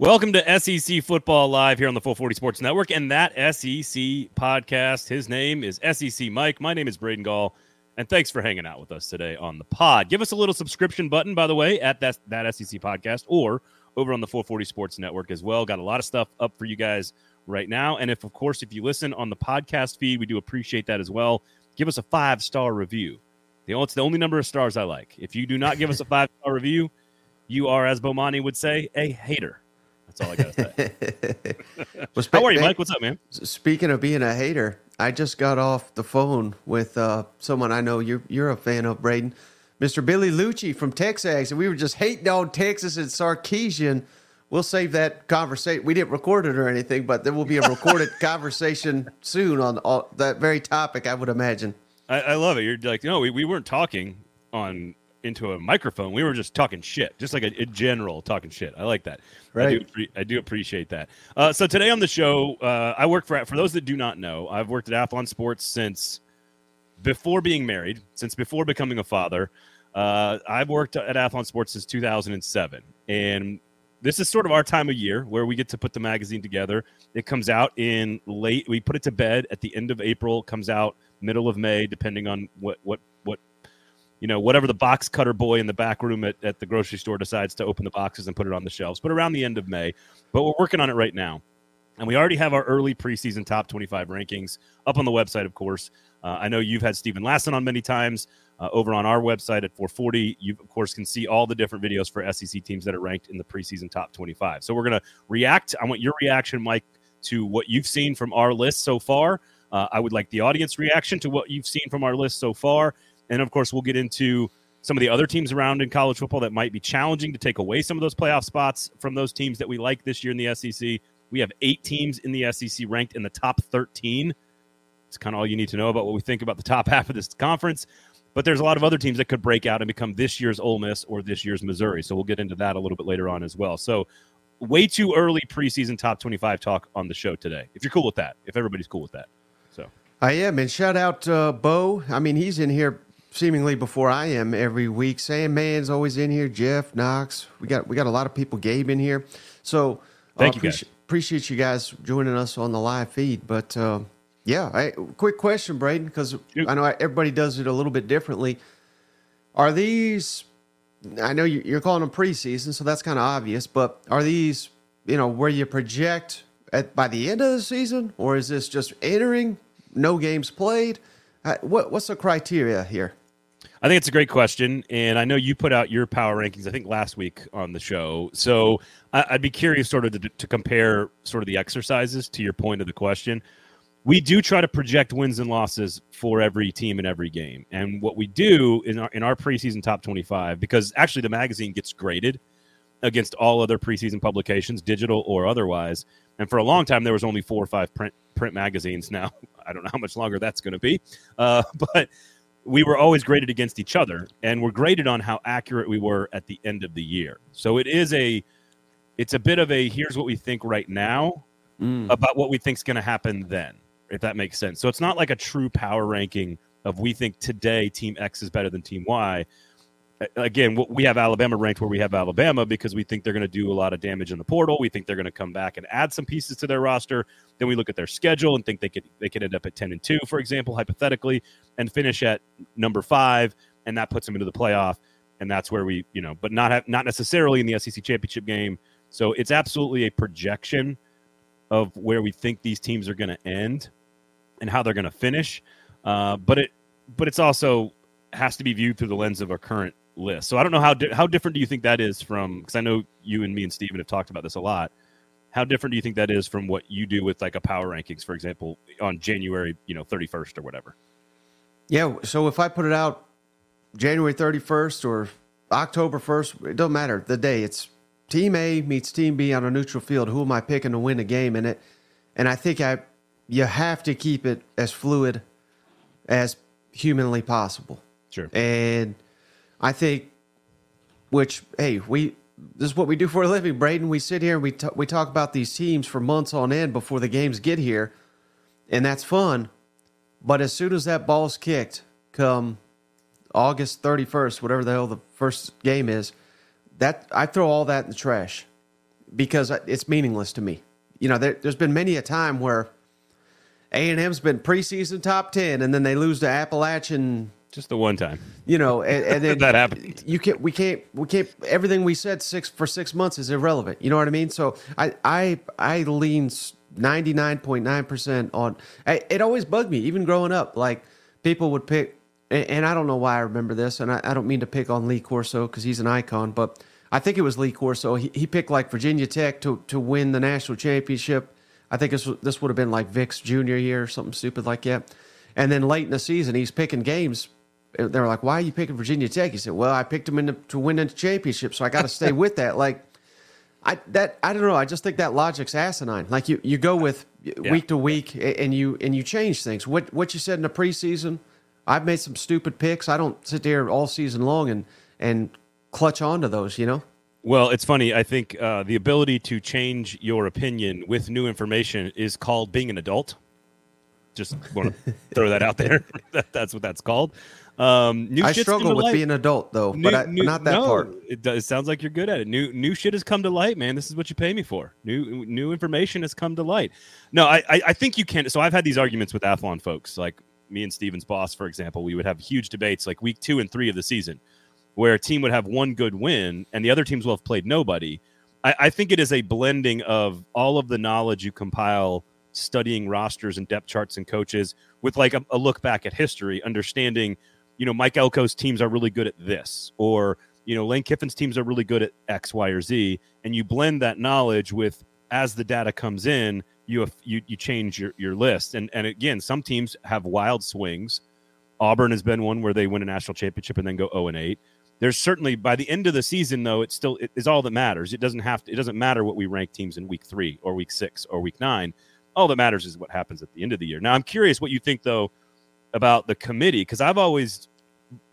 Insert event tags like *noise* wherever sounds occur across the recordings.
Welcome to SEC Football Live here on the 440 Sports Network and that SEC podcast. His name is SEC Mike. My name is Braden Gall, and thanks for hanging out with us today on the pod. Give us a little subscription button, by the way, at that, that SEC podcast or over on the 440 Sports Network as well. Got a lot of stuff up for you guys right now. And if, of course, if you listen on the podcast feed, we do appreciate that as well. Give us a five star review. The, It's the only number of stars I like. If you do not give us a *laughs* five star review, you are, as Bomani would say, a hater. That's all I got to say. *laughs* well, spe- How are you, Mike? What's up, man? Speaking of being a hater, I just got off the phone with uh, someone I know you're you're a fan of, Braden, Mr. Billy Lucci from Texas, and we were just hating on Texas and Sarkisian. We'll save that conversation. We didn't record it or anything, but there will be a recorded *laughs* conversation soon on all, that very topic. I would imagine. I, I love it. You're like, no, we, we weren't talking on into a microphone. We were just talking shit, just like a, a general talking shit. I like that. Right. I do, I do appreciate that. Uh, so today on the show, uh, I work for. For those that do not know, I've worked at Athlon Sports since before being married, since before becoming a father. Uh, I've worked at Athlon Sports since 2007, and this is sort of our time of year where we get to put the magazine together. It comes out in late. We put it to bed at the end of April. Comes out middle of May, depending on what what what you know, whatever the box cutter boy in the back room at, at the grocery store decides to open the boxes and put it on the shelves, but around the end of May. But we're working on it right now. And we already have our early preseason top 25 rankings up on the website, of course. Uh, I know you've had Steven Lassan on many times uh, over on our website at 440. You, of course, can see all the different videos for SEC teams that are ranked in the preseason top 25. So we're going to react. I want your reaction, Mike, to what you've seen from our list so far. Uh, I would like the audience reaction to what you've seen from our list so far. And of course, we'll get into some of the other teams around in college football that might be challenging to take away some of those playoff spots from those teams that we like this year in the SEC. We have eight teams in the SEC ranked in the top 13. It's kind of all you need to know about what we think about the top *laughs* half of this conference. But there's a lot of other teams that could break out and become this year's Ole Miss or this year's Missouri. So we'll get into that a little bit later on as well. So way too early preseason top 25 talk on the show today. If you're cool with that, if everybody's cool with that. So I am. And shout out uh, Bo. I mean, he's in here seemingly before I am every week. Sam Mann's always in here. Jeff Knox. We got we got a lot of people. Gabe in here. So uh, thank uh, you guys. Appreciate you guys joining us on the live feed. But uh, yeah, I, quick question, Braden, because I know everybody does it a little bit differently. Are these? I know you're calling them preseason, so that's kind of obvious. But are these, you know, where you project at by the end of the season, or is this just entering, no games played? Uh, what, what's the criteria here? I think it's a great question, and I know you put out your power rankings. I think last week on the show. So I, would be curious, sort of, to, to, compare sort of the exercises to your point of the question. We do try to project wins and losses for every team in every game, and what we do in our in our preseason top twenty five, because actually the magazine gets graded against all other preseason publications, digital or otherwise. And for a long time, there was only four or five print print magazines. *laughs* Now I don't know how much longer that's going to be, uh, *laughs* but we were always graded against each other and we're graded on how accurate we were at the end of the year so it is a it's a bit of a here's what we think right now mm. about what we think is going to happen then if that makes sense so it's not like a true power ranking of we think today team x is better than team y again, we have Alabama ranked where we have Alabama because we think they're going to do a lot of damage in the portal. We think they're going to come back and add some pieces to their roster. Then we look at their schedule and think they could they could end up at ten and two, for example, hypothetically, and finish at number five, and that puts them into the playoff. And that's where we, you know, but not have, not necessarily in the SEC championship game. So it's absolutely a projection of where we think these teams are going to end and how they're going to finish. Uh, but it but it's also has to be viewed through the lens of our current list. So I don't know how di- how different do you think that is from because I know you and me and Steven have talked about this a lot. How different do you think that is from what you do with like a power rankings, for example, on January, you know, 31st or whatever? Yeah, so if I put it out January 31st or October 1st, it doesn't matter the day. It's team A meets team B on a neutral field. Who am I picking to win a game in it? And I think I you have to keep it as fluid as humanly possible. Sure. And I think, which hey, we this is what we do for a living, Braden. We sit here and we t- we talk about these teams for months on end before the games get here, and that's fun. But as soon as that ball's kicked, come August thirty first, whatever the hell the first game is, that I throw all that in the trash, because it's meaningless to me. You know, there, has been many a time where A and M's been preseason top ten, and then they lose to Appalachian. Just the one time, you know, and, and *laughs* then that happened. You can't, we can't, we can't. Everything we said six for six months is irrelevant. You know what I mean? So I, I, I lean ninety nine point nine percent on. It always bugged me, even growing up. Like people would pick and, I don't know why I remember this, and I, I don't mean to pick on Lee Corso because he's an icon, but I think it was Lee Corso. He, he picked like Virginia Tech to, to win the national championship. I think this this would have been like Vic's junior year or something stupid like that. And then late in the season, he's picking games. They were like, "Why are you picking Virginia Tech?" He said, "Well, I picked them in the, to win the championship, so I got to stay with that." *laughs* Like, I that I don't know. I just think that logic's asinine. Like you you go with yeah. week to week and you and you change things. What what you said in the preseason I've made some stupid picks. I don't sit there all season long and and clutch onto those. You know. Well, it's funny. I think uh, the ability to change your opinion with new information is called being an adult. Just want to *laughs* throw that out there. *laughs* that, that's what that's called. Um, new I struggle with light. being an adult though, new, but I, new, not that no, part. It, it sounds like you're good at it. New new shit has come to light, man. This is what you pay me for. New new information has come to light. No, I I, I think you can. So I've had these arguments with Athlon folks, like me and Steven's boss, for example, we would have huge debates like week two and three of the season, where a team would have one good win and the other teams will have played nobody. I, I think it is a blending of all of the knowledge you compile studying rosters and depth charts and coaches with like a, a look back at history, understanding, you know, Mike Elko's teams are really good at this, or you know, Lane Kiffin's teams are really good at X, Y, or Z, and you blend that knowledge with as the data comes in, you have, you you change your your list. And and again, some teams have wild swings. Auburn has been one where they win a national championship and then go 0 and 8. There's certainly by the end of the season though, it's still it is all that matters. It doesn't have to, it doesn't matter what we rank teams in week 3 or week 6 or week 9. All that matters is what happens at the end of the year. Now, I'm curious what you think though about the committee because I've always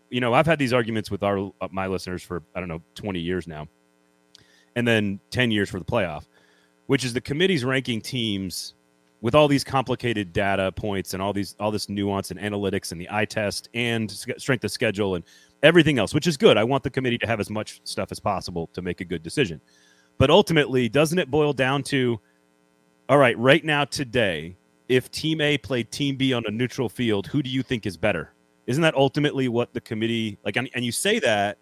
you know, I've had these arguments with our uh, my listeners for I don't know 20 years now. And then 10 years for the playoff which is the committee's ranking teams with all these complicated data points and all these all this nuance and analytics and the eye test and strength of schedule and everything else, which is good. I want the committee to have as much stuff as possible to make a good decision. But ultimately, doesn't it boil down to all right, right now today, if team A played team B on a neutral field, who do you think is better? Isn't that ultimately what the committee like and, and you say that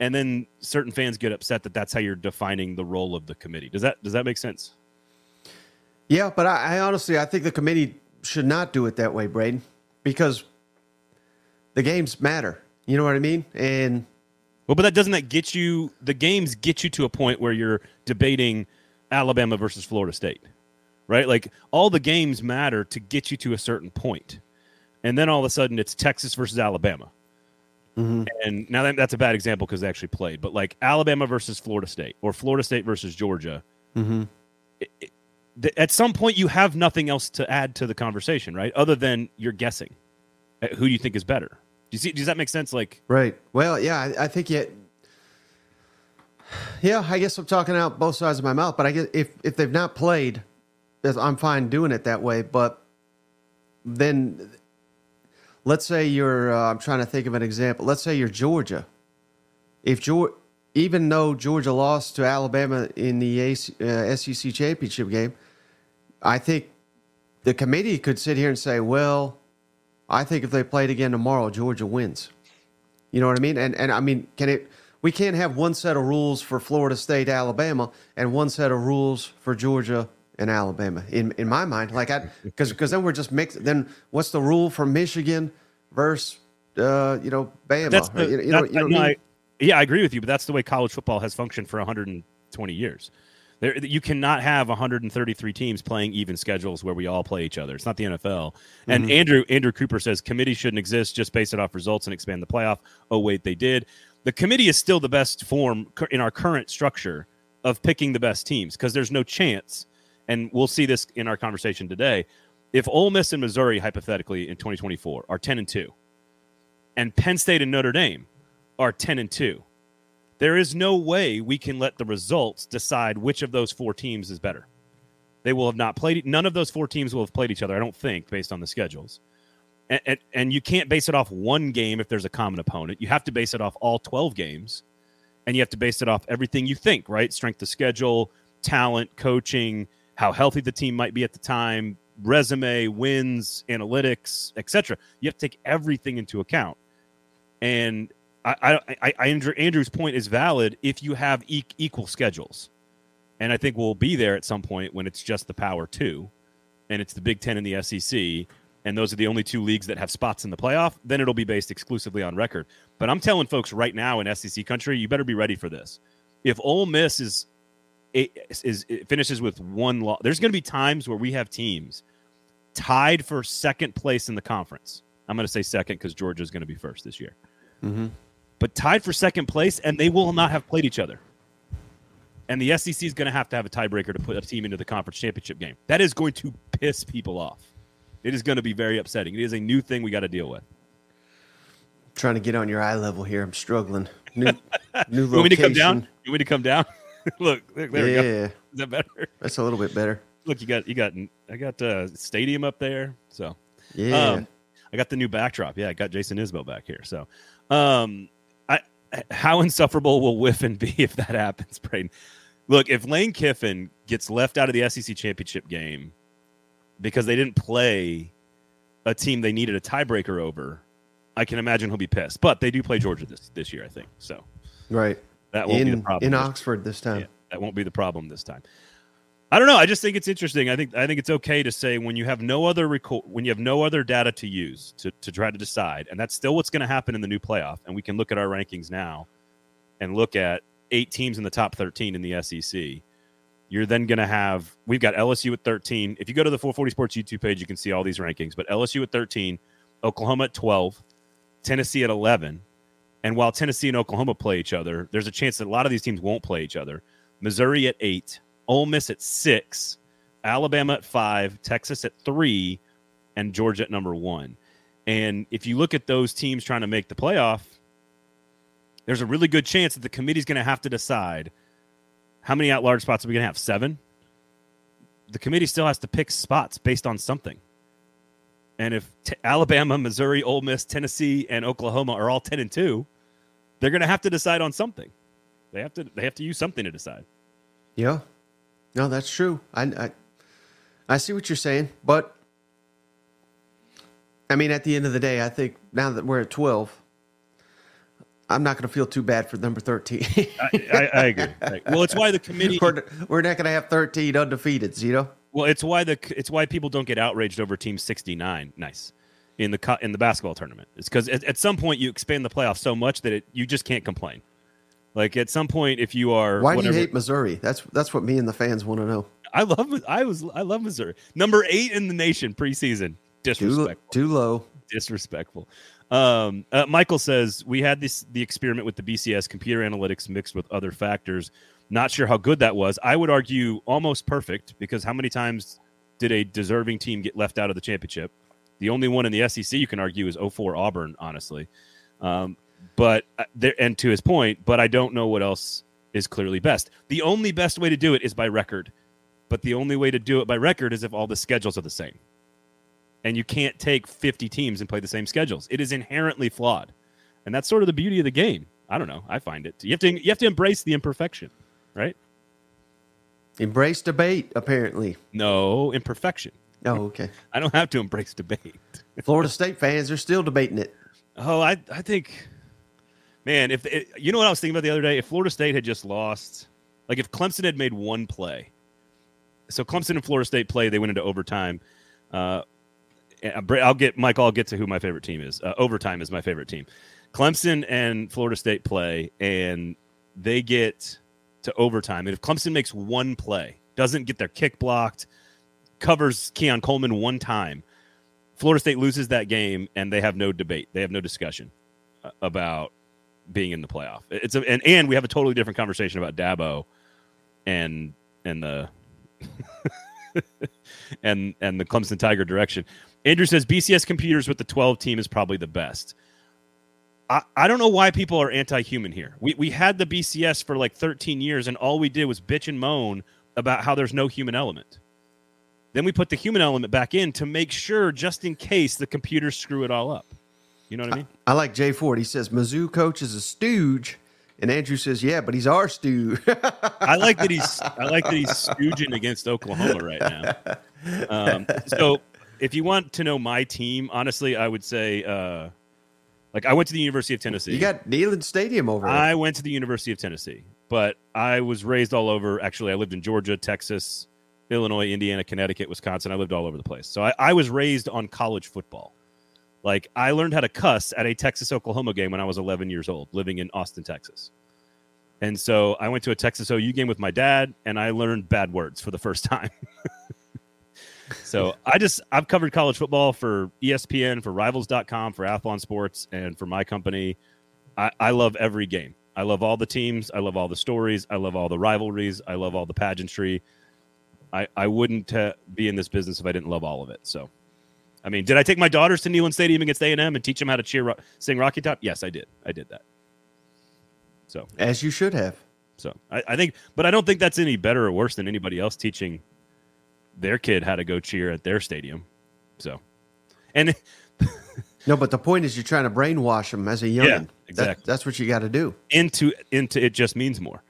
and then certain fans get upset that that's how you're defining the role of the committee. Does that does that make sense? Yeah, but I, I honestly I think the committee should not do it that way, Braden, because the games matter. You know what I mean? And well, but that doesn't that get you the games get you to a point where you're debating Alabama versus Florida State, right? Like all the games matter to get you to a certain point, and then all of a sudden it's Texas versus Alabama Mm-hmm. And now that, that's a bad example because they actually played, but like Alabama versus Florida State or Florida State versus Georgia. Mm-hmm. It, it, at some point, you have nothing else to add to the conversation, right? Other than you're guessing who do you think is better. Do you see? Does that make sense? Like, right? Well, yeah, I, I think it. Yeah, I guess I'm talking out both sides of my mouth, but I guess if if they've not played, I'm fine doing it that way. But then let's say you're uh, I'm trying to think of an example. Let's say you're Georgia. If Georgia, even though Georgia lost to Alabama in the AC, uh, SEC championship game, I think the committee could sit here and say, "Well, I think if they played again tomorrow, Georgia wins." You know what I mean? And and I mean, can it? We can't have one set of rules for Florida State, Alabama, and one set of rules for Georgia in Alabama. In in my mind, like I because because then we're just mixed. Then what's the rule for Michigan versus uh, you know Bama? That's the, you, you know, you know no, I, yeah, I agree with you, but that's the way college football has functioned for 120 years. There, you cannot have 133 teams playing even schedules where we all play each other. It's not the NFL. And mm-hmm. Andrew Andrew Cooper says committee shouldn't exist. Just base it off results and expand the playoff. Oh wait, they did. The committee is still the best form in our current structure of picking the best teams because there's no chance and we'll see this in our conversation today. If Ole Miss and Missouri, hypothetically, in 2024 are 10 and 2, and Penn State and Notre Dame are 10 and 2, there is no way we can let the results decide which of those four teams is better. They will have not played, none of those four teams will have played each other, I don't think, based on the schedules. And, and, and you can't base it off one game if there's a common opponent. You have to base it off all 12 games and you have to base it off everything you think, right? Strength of schedule, talent, coaching, how healthy the team might be at the time, resume, wins, analytics, etc. You have to take everything into account. And I, I, I, Andrew's point is valid if you have e- equal schedules, and I think we'll be there at some point when it's just the Power Two, and it's the Big Ten and the SEC, and those are the only two leagues that have spots in the playoff. Then it'll be based exclusively on record. But I'm telling folks right now in SEC country, you better be ready for this. If Ole Miss is is, is finishes with one loss, there's going to be times where we have teams tied for second place in the conference. I'm going to say second because Georgia is going to be first this year. Mm-hmm. But tied for second place, and they will not have played each other. And the SEC is going to have to have a tiebreaker to put a team into the conference championship game. That is going to piss people off. It is going to be very upsetting. It is a new thing we got to deal with. I'm trying to get on your eye level here. I'm struggling. New, *laughs* new location. You want me to come down? You want me to come down? *laughs* look, look, there yeah. we go. *laughs* Is that better? That's a little bit better. Look, you got you got I got uh stadium up there. So yeah. Um, I got the new backdrop. Yeah, I got Jason Isbell back here. So um I how insufferable will Kiffin *laughs* be if that happens, Braden? Look, if Lane Kiffin gets left out of the SEC championship game because they didn't play a team they needed a tiebreaker over, I can imagine he'll be pissed. But they do play Georgia this this year, I think. So right. That won't in, be the problem. In Oxford this time. Yeah, that won't be the problem this time. I don't know. I just think it's interesting. I think I think it's okay to say when you have no other record, when you have no other data to use to, to try to decide, and that's still what's going to happen in the new playoff. And we can look at our rankings now, and look at eight teams in the top thirteen in the SEC. You're then going to have we've got LSU at 13. If you go to the 440 Sports YouTube page, you can see all these rankings. But LSU at 13, Oklahoma at 12, Tennessee at 11, and while Tennessee and Oklahoma play each other, there's a chance that a lot of these teams won't play each other. Missouri at eight, Ole Miss at six, Alabama at five, Texas at three, and Georgia at number one. And if you look at those teams trying to make the playoff, there's a really good chance that the committee's going to have to decide how many at large spots are we going to have? Seven? The committee still has to pick spots based on something. And if t- Alabama, Missouri, Ole Miss, Tennessee, and Oklahoma are all 10 and 2, they're going to have to decide on something. They have to they have to use something to decide. Yeah, no, that's true. I I, I see what you're saying, but I mean, at the end of the day, I think now that we're at twelve, I'm not going to feel too bad for number thirteen. I, I, I, agree. Well, it's why the committee we're, we're not going to have thirteen undefeateds, You know. Well, it's why the it's why people don't get outraged over Team 69. Nice in the in the basketball tournament. It's because at, at, some point you expand the playoff so much that it, you just can't complain. Like at some point, if you are why whatever, do you hate Missouri? That's that's what me and the fans want to know. I love I was I love Missouri. Number eight in the nation preseason. Disrespectful. Too, too low. Disrespectful. Um, uh, Michael says we had this the experiment with the BCS computer analytics mixed with other factors. Not sure how good that was. I would argue almost perfect because how many times did a deserving team get left out of the championship? The only one in the SEC you can argue is 04 Auburn, honestly. Um, but uh, there, and to his point, but I don't know what else is clearly best. The only best way to do it is by record, but the only way to do it by record is if all the schedules are the same. And you can't take 50 teams and play the same schedules. It is inherently flawed. And that's sort of the beauty of the game. I don't know. I find it. You have to you have to embrace the imperfection, right? Embrace debate, apparently. No, imperfection. *laughs* Oh, okay. I don't have to embrace debate. *laughs* Florida State fans are still debating it. Oh, I I think, man, if it, you know what I was thinking about the other day, if Florida State had just lost, like if Clemson had made one play, so Clemson and Florida State play, they went into overtime. Uh, I'll get Mike. I'll get to who my favorite team is. Uh, overtime is my favorite team. Clemson and Florida State play, and they get to overtime. And if Clemson makes one play, doesn't get their kick blocked, covers Keon Coleman one time. Florida State loses that game, and they have no debate. They have no discussion uh, about being in the playoff. It's a, and and we have a totally different conversation about Dabo and and the *laughs* and and the Clemson Tiger direction. Andrew says BCS computers with the 12 team is probably the best. I, I don't know why people are anti-human here. We we had the BCS for like 13 years, and all we did was bitch and moan about how there's no human element. Then we put the human element back in to make sure, just in case the computers screw it all up. You know what I mean? I, I like Jay Ford. He says Mizzou coach is a stooge And Andrew says, "Yeah, but he's our stooge." *laughs* I like that he's *laughs* I like that he's stooging against Oklahoma right now. Um, so, if you want to know my team, honestly, I would say, uh, like, I went to the University of Tennessee. You got Neyland Stadium over. There. I went to the University of Tennessee, but I was raised all over. Actually, I lived in Georgia, Texas, Illinois, Indiana, Connecticut, Wisconsin. I lived all over the place. So I, I was raised on college football. Like I learned how to cuss at a Texas Oklahoma game when I was 11 years old, living in Austin, Texas. And so I went to a Texas OU game with my dad, and I learned bad words for the first time. *laughs* so I just I've covered college football for ESPN, for Rivals.com, for Athlon Sports, and for my company. I, I love every game. I love all the teams. I love all the stories. I love all the rivalries. I love all the pageantry. I, I wouldn't uh, be in this business if I didn't love all of it. So, I mean, did I take my daughters to Neyland Stadium against A and M and teach them how to cheer, sing Rocky Top? Yes, I did. I did that. So, as you should have. So, I, I think, but I don't think that's any better or worse than anybody else teaching their kid how to go cheer at their stadium. So, and *laughs* no, but the point is, you're trying to brainwash them as a young. Yeah, exactly. That, that's what you got to do. Into into it just means more.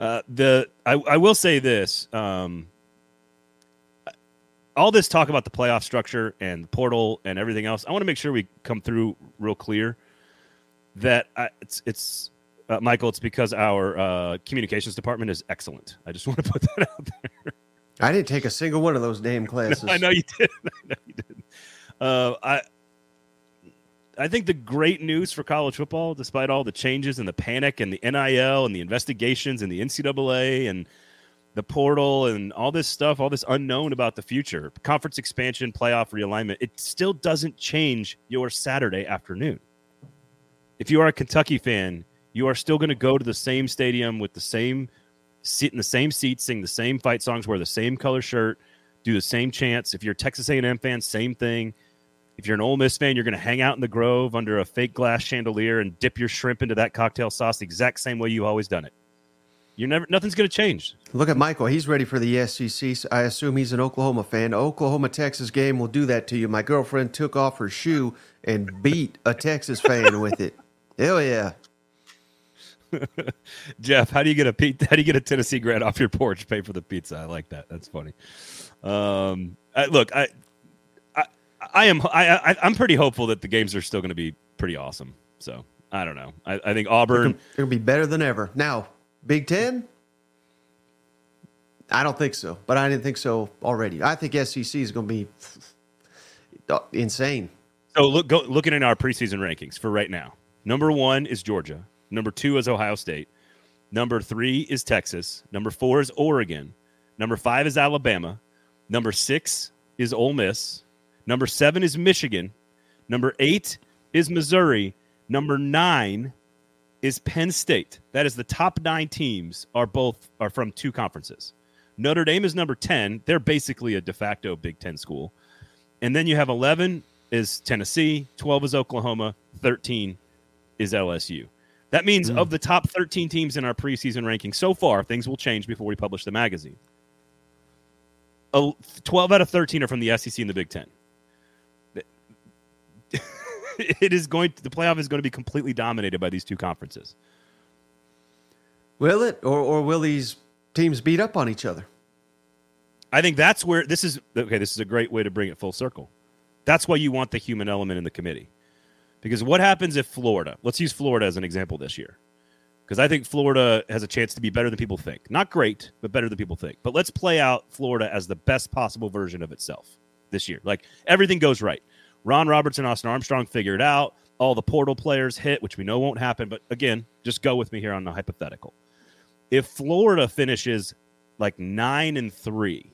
Uh, the I, I will say this. Um, all this talk about the playoff structure and the portal and everything else, I want to make sure we come through real clear that I, it's it's uh, Michael. It's because our uh, communications department is excellent. I just *laughs* want to put that out there. I didn't take a single one of those damn *laughs* classes. *laughs* I know you did. I know you did. Uh, I I think the great news for college football, despite all the changes and the panic and the NIL and the investigations and the NCAA and the portal and all this stuff, all this unknown about the future, conference expansion, playoff realignment, it still doesn't change your Saturday afternoon. If you are a Kentucky fan, you are still going to go to the same stadium with the same sit in the same seat, sing the same fight songs, wear the same color shirt, do the same chants. If you're a Texas A&M fan, same thing. If you're an Ole Miss fan, you're going to hang out in the Grove under a fake glass chandelier and dip your shrimp into that cocktail sauce the exact same way you've always done it. You're never nothing's going to change. Look at Michael. He's ready for the SEC. I assume he's an Oklahoma fan. Oklahoma Texas game will do that to you. My girlfriend took off her shoe and beat a Texas fan with it. Hell yeah. *laughs* Jeff, how do you get a how do you get a Tennessee grad off your porch? Pay for the pizza. I like that. That's funny. Um, I, look, I, I, I am I, I I'm pretty hopeful that the games are still going to be pretty awesome. So I don't know. I, I think Auburn they're going to be better than ever. Now Big Ten? I don't think so, but I didn't think so already. I think SEC is going to be *laughs* insane. So look, go, looking at our preseason rankings for right now, number one is Georgia. Number two is Ohio State. Number three is Texas. Number four is Oregon. Number five is Alabama. Number six is Ole Miss. Number seven is Michigan. Number eight is Missouri. Number nine is Penn State. That is the top nine teams are both are from two conferences. Notre Dame is number 10. They're basically a de facto Big Ten school. And then you have 11 is Tennessee, 12 is Oklahoma, 13 is LSU. That means mm. of the top 13 teams in our preseason ranking so far, things will change before we publish the magazine. 12 out of 13 are from the SEC and the Big Ten. *laughs* it is going to, the playoff is going to be completely dominated by these two conferences. Will it, or or will these teams beat up on each other? I think that's where this is. Okay, this is a great way to bring it full circle. That's why you want the human element in the committee, because what happens if Florida? Let's use Florida as an example this year, because I think Florida has a chance to be better than people think. Not great, but better than people think. But let's play out Florida as the best possible version of itself this year. Like everything goes right. Ron Roberts and Austin Armstrong figure it out. All the portal players hit, which we know won't happen. But again, just go with me here on the hypothetical. If Florida finishes like nine and three,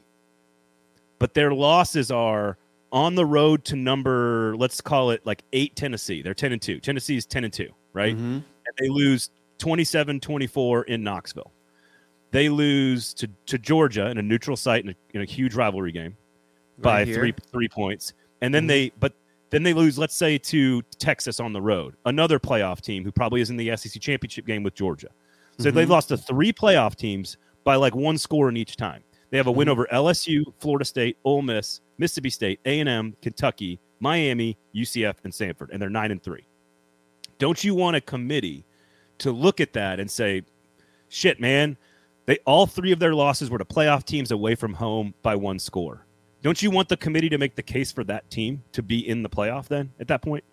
but their losses are on the road to number, let's call it like eight Tennessee. They're 10 and two. Tennessee is 10 and two, right? Mm-hmm. And they lose 27 24 in Knoxville. They lose to, to Georgia in a neutral site in a, in a huge rivalry game by three three points and then mm-hmm. they but then they lose let's say to texas on the road another playoff team who probably is in the sec championship game with georgia so mm-hmm. they've lost to three playoff teams by like one score in each time they have a win mm-hmm. over lsu florida state Ole miss mississippi state a&m kentucky miami ucf and Samford, and they're nine and three don't you want a committee to look at that and say, "Shit, man, they all three of their losses were to playoff teams away from home by one score." Don't you want the committee to make the case for that team to be in the playoff then at that point?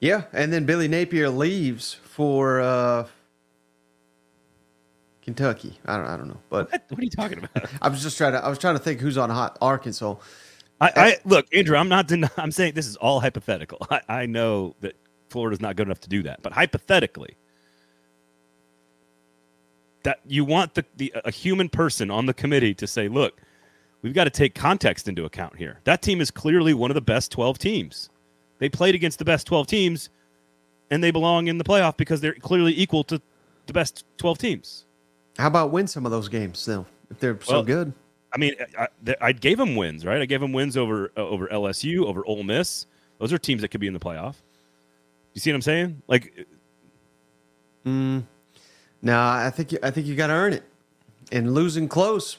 Yeah, and then Billy Napier leaves for uh, Kentucky. I don't, I don't know, but what? what are you talking about? *laughs* I was just trying to. I was trying to think who's on hot Arkansas. I, I look, Andrew. I'm not. I'm saying this is all hypothetical. I, I know that Florida's not good enough to do that, but hypothetically, that you want the, the a human person on the committee to say, look, we've got to take context into account here. That team is clearly one of the best 12 teams. They played against the best 12 teams, and they belong in the playoff because they're clearly equal to the best 12 teams. How about win some of those games still if they're so good? I mean, I, I, gave them wins, right? I gave them wins over uh, over LSU, over Ole Miss. Those are teams that could be in the playoff. You see what I'm saying? Like, mm, no, I think I think you got to earn it, and losing close,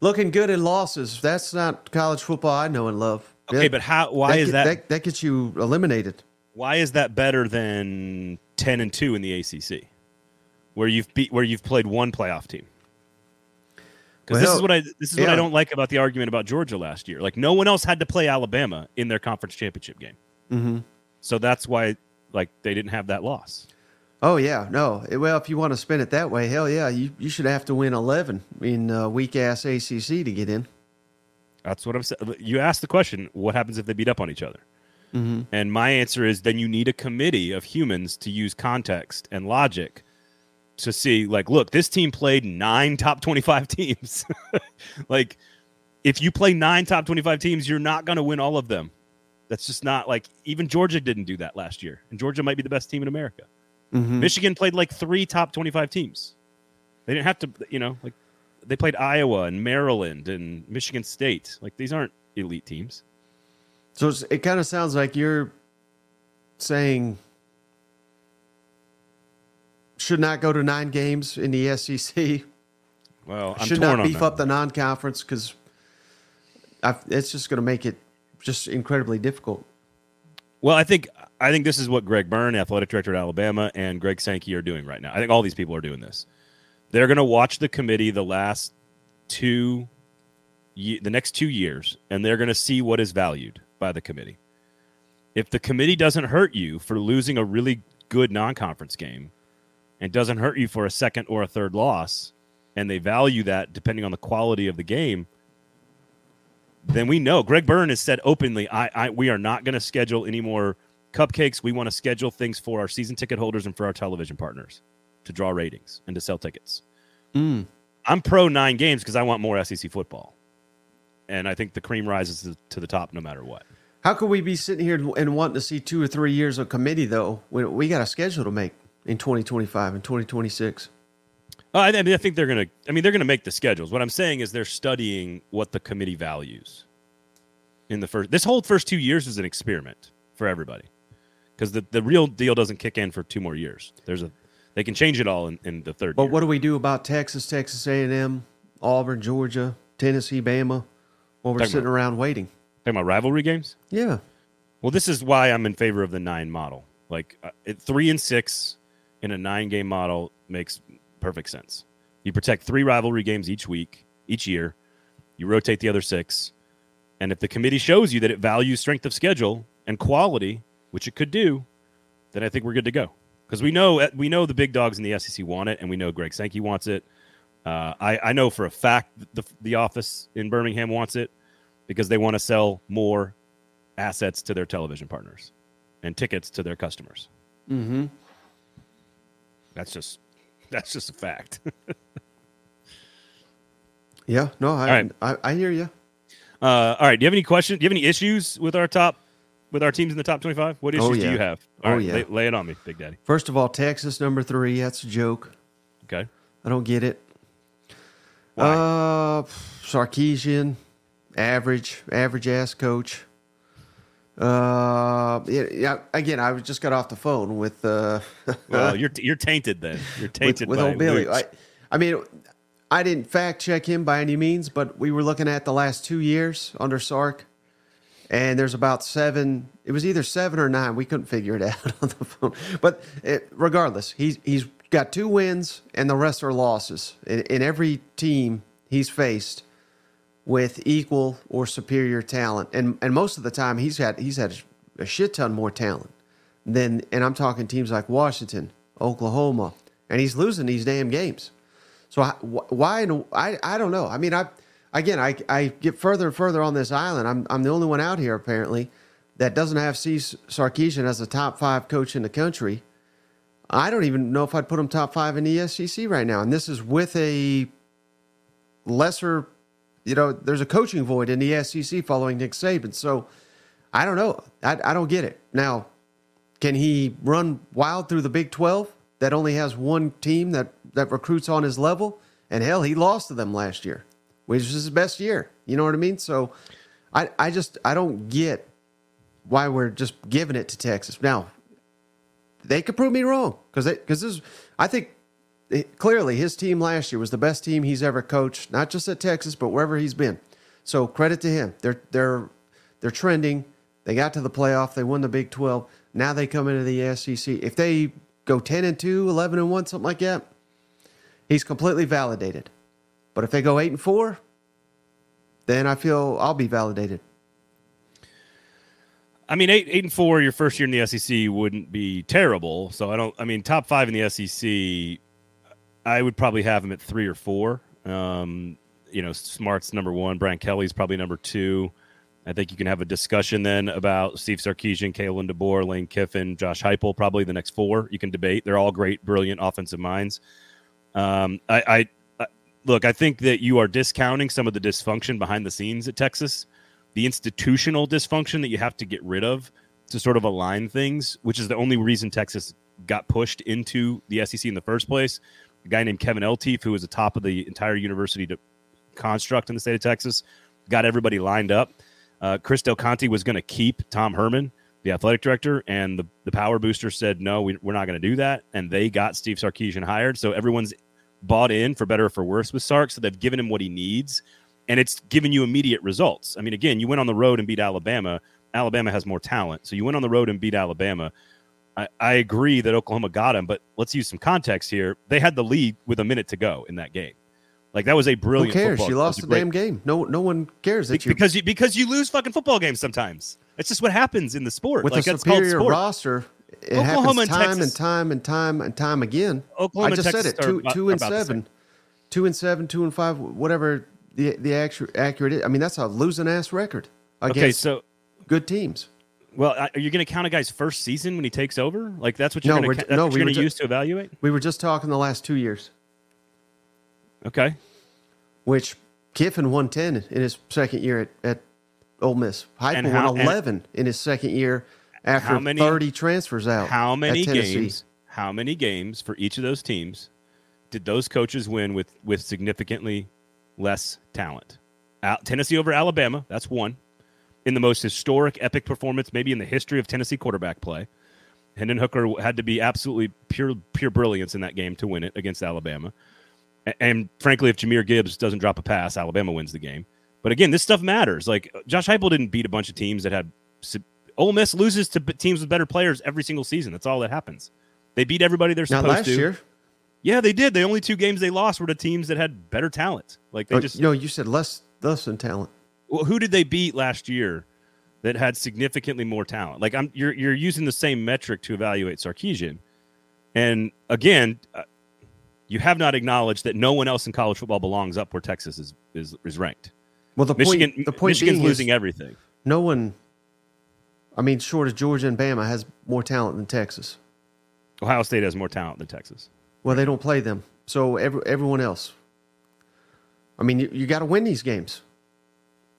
looking good in losses. That's not college football I know and love. Okay, that, but how? Why that is get, that, that? That gets you eliminated. Why is that better than ten and two in the ACC, where you've beat where you've played one playoff team? Because well, this is what I this is yeah. what I don't like about the argument about Georgia last year. Like no one else had to play Alabama in their conference championship game, mm-hmm. so that's why like they didn't have that loss. Oh yeah, no. Well, if you want to spin it that way, hell yeah, you, you should have to win eleven in uh, weak ass ACC to get in. That's what I'm saying. You asked the question: What happens if they beat up on each other? Mm-hmm. And my answer is: then you need a committee of humans to use context and logic to see like look this team played nine top 25 *laughs* teams *laughs* like if you play nine top 25 teams you're not going to win all of them that's just not like even georgia didn't do that last year and georgia might be the best team in america mm-hmm. michigan played like three top 25 teams they didn't have to you know like they played iowa and maryland and michigan state like these aren't elite teams so it kind of sounds like you're saying should not go to nine games in the SEC. Well, I'm should not beef up the non-conference because it's just going to make it just incredibly difficult. Well, I think I think this is what Greg Byrne, athletic director at Alabama, and Greg Sankey are doing right now. I think all these people are doing this. They're going to watch the committee the last two, the next two years, and they're going to see what is valued by the committee. If the committee doesn't hurt you for losing a really good non-conference game, and doesn't hurt you for a second or a third loss, and they value that depending on the quality of the game, then we know. Greg Byrne has said openly, I, I we are not going to schedule any more cupcakes. We want to schedule things for our season ticket holders and for our television partners to draw ratings and to sell tickets. Mm. I'm pro nine games because I want more SEC football. And I think the cream rises to the top no matter what. How could we be sitting here and wanting to see two or three years of committee, though? We, we got a schedule to make in 2025 and 2026? Uh, I, mean, I think they're going to. I mean, they're going to make the schedules. What I'm saying is they're studying what the committee values. In the first, this whole first two years is an experiment for everybody, because the, the real deal doesn't kick in for two more years. There's a, they can change it all in, in the third. But year. what do we do about Texas, Texas A&M, Auburn, Georgia, Tennessee, Bama? While we're talking sitting about, around waiting. Talking about rivalry games. Yeah. Well, this is why I'm in favor of the nine model. Like uh, three and six in a nine game model makes perfect sense. You protect three rivalry games each week, each year. You rotate the other six. And if the committee shows you that it values strength of schedule and quality, which it could do, then I think we're good to go. Because we know we know the big dogs in the SEC want it, and we know Greg Sankey wants it. Uh, I, I know for a fact the the office in Birmingham wants it because they want to sell more assets to their television partners and tickets to their customers. Mm-hmm. That's just *laughs* that's just a fact. *laughs* yeah, no, I, right. I, I hear you. Uh, all right. Do you have any questions? Do you have any issues with our top with our teams in the top twenty-five? What issues oh, yeah. do you have? All oh right, yeah, lay, lay, it on me, Big Daddy. First of all, Texas number three. That's a joke. Okay. I don't get it. Why? Uh, Sarkisian, average, average ass coach. Uh, yeah. Again, I just got off the phone with. Uh, *laughs* well, you're you're tainted then. You're tainted with, with old Billy. I, I mean, I didn't fact check him by any means, but we were looking at the last two years under Sark, and there's about seven. It was either seven or nine. We couldn't figure it *laughs* out on the phone. But it, regardless, he's he's got two wins, and the rest are losses. In, in every team he's faced with equal or superior talent, and and most of the time he's had he's had a shit ton more talent than. And I'm talking teams like Washington, Oklahoma, and he's losing these damn games. So I, why? I I don't know. I mean, I again, I I get further and further on this island. I'm I'm the only one out here apparently that doesn't have Steve Sarkisian as a top five coach in the country. I don't even know if I'd put him top five in the SEC right now. And this is with a lesser, you know, there's a coaching void in the SEC following Nick Saban. So I don't know. I, I don't get it. Now, can he run wild through the Big 12 that only has one team that, that recruits on his level? And hell, he lost to them last year, which is his best year. You know what I mean? So I, I just, I don't get why we're just giving it to Texas. Now, they could prove me wrong because because this, I think it, clearly his team last year was the best team he's ever coached, not just at Texas, but wherever he's been. So credit to him. They're they're they're trending. They got to the playoff. They won the Big 12. Now they come into the SEC. If they go 10 and 2, 11 and 1, something like that, he's completely validated. But if they go 8 and 4, then I feel I'll be validated. I mean, eight eight and four your first year in the SEC wouldn't be terrible. So I don't. I mean, top five in the SEC, I would probably have him at three or four. Um, you know, Smart's number one. Brian Kelly's probably number two. I think you can have a discussion then about Steve Sarkisian, Kalen DeBoer, Lane Kiffin, Josh Heupel. Probably the next four you can debate. They're all great, brilliant offensive minds. Um, I, I look. I think that you are discounting some of the dysfunction behind the scenes at Texas the institutional dysfunction that you have to get rid of to sort of align things, which is the only reason Texas got pushed into the SEC in the first place. A guy named Kevin Eltife, who was the top of the entire university to construct in the state of Texas, got everybody lined up. Uh, Chris Del Conte was going to keep Tom Herman, the athletic director, and the, the power booster said, no, we, are not going to do that. And they got Steve Sarkisian hired. So everyone's bought in for better or for worse with Sark. So they've given him what he needs and it's given you immediate results. I mean, again, you went on the road and beat Alabama. Alabama has more talent, so you went on the road and beat Alabama. I, I agree that Oklahoma got him, but let's use some context here. They had the lead with a minute to go in that game. Like that was a brilliant. Who cares? You lost the damn game. No, no one cares that you because you because you lose fucking football games sometimes. It's just what happens in the sport. With like, a superior roster, it Oklahoma happens time and, and time and time and time again. Oklahoma I just said it. Two, two and seven, two and seven, two and five, whatever the the accurate accurate. I mean, that's a losing ass record against okay, so, good teams. Well, are you going to count a guy's first season when he takes over? Like that's what you're no, going to no, we to use to evaluate. We were just talking the last two years. Okay. Which Kiffin won ten in his second year at, at Ole Miss. Heupel won eleven in his second year after many, thirty transfers out. How many games? How many games for each of those teams did those coaches win with with significantly less talent. Tennessee over Alabama, that's one. In the most historic, epic performance, maybe in the history of Tennessee quarterback play. Hendon Hooker had to be absolutely pure, pure brilliance in that game to win it against Alabama. And, and frankly, if Jahmyr Gibbs doesn't drop a pass, Alabama wins the game. But again, this stuff matters. Like Josh Heupel didn't beat a bunch of teams that had. Ole Miss loses to teams with better players every single season. That's all that happens. They beat everybody they're supposed Not last to. Year. Yeah, they did. The only two games they lost were to teams that had better talent. Like they oh, just no. You said less less than talent. Well, who did they beat last year that had significantly more talent? Like I'm, you're you're using the same metric to evaluate Sarkisian, and again, uh, you have not acknowledged that no one else in college football belongs up where Texas is is, is ranked. Well, the Michigan, point, the point Michigan's losing everything. No one, I mean, short of Georgia and Bama, has more talent than Texas. Ohio State has more talent than Texas. Well, they don't play them. So every, everyone else. I mean, you, you got to win these games.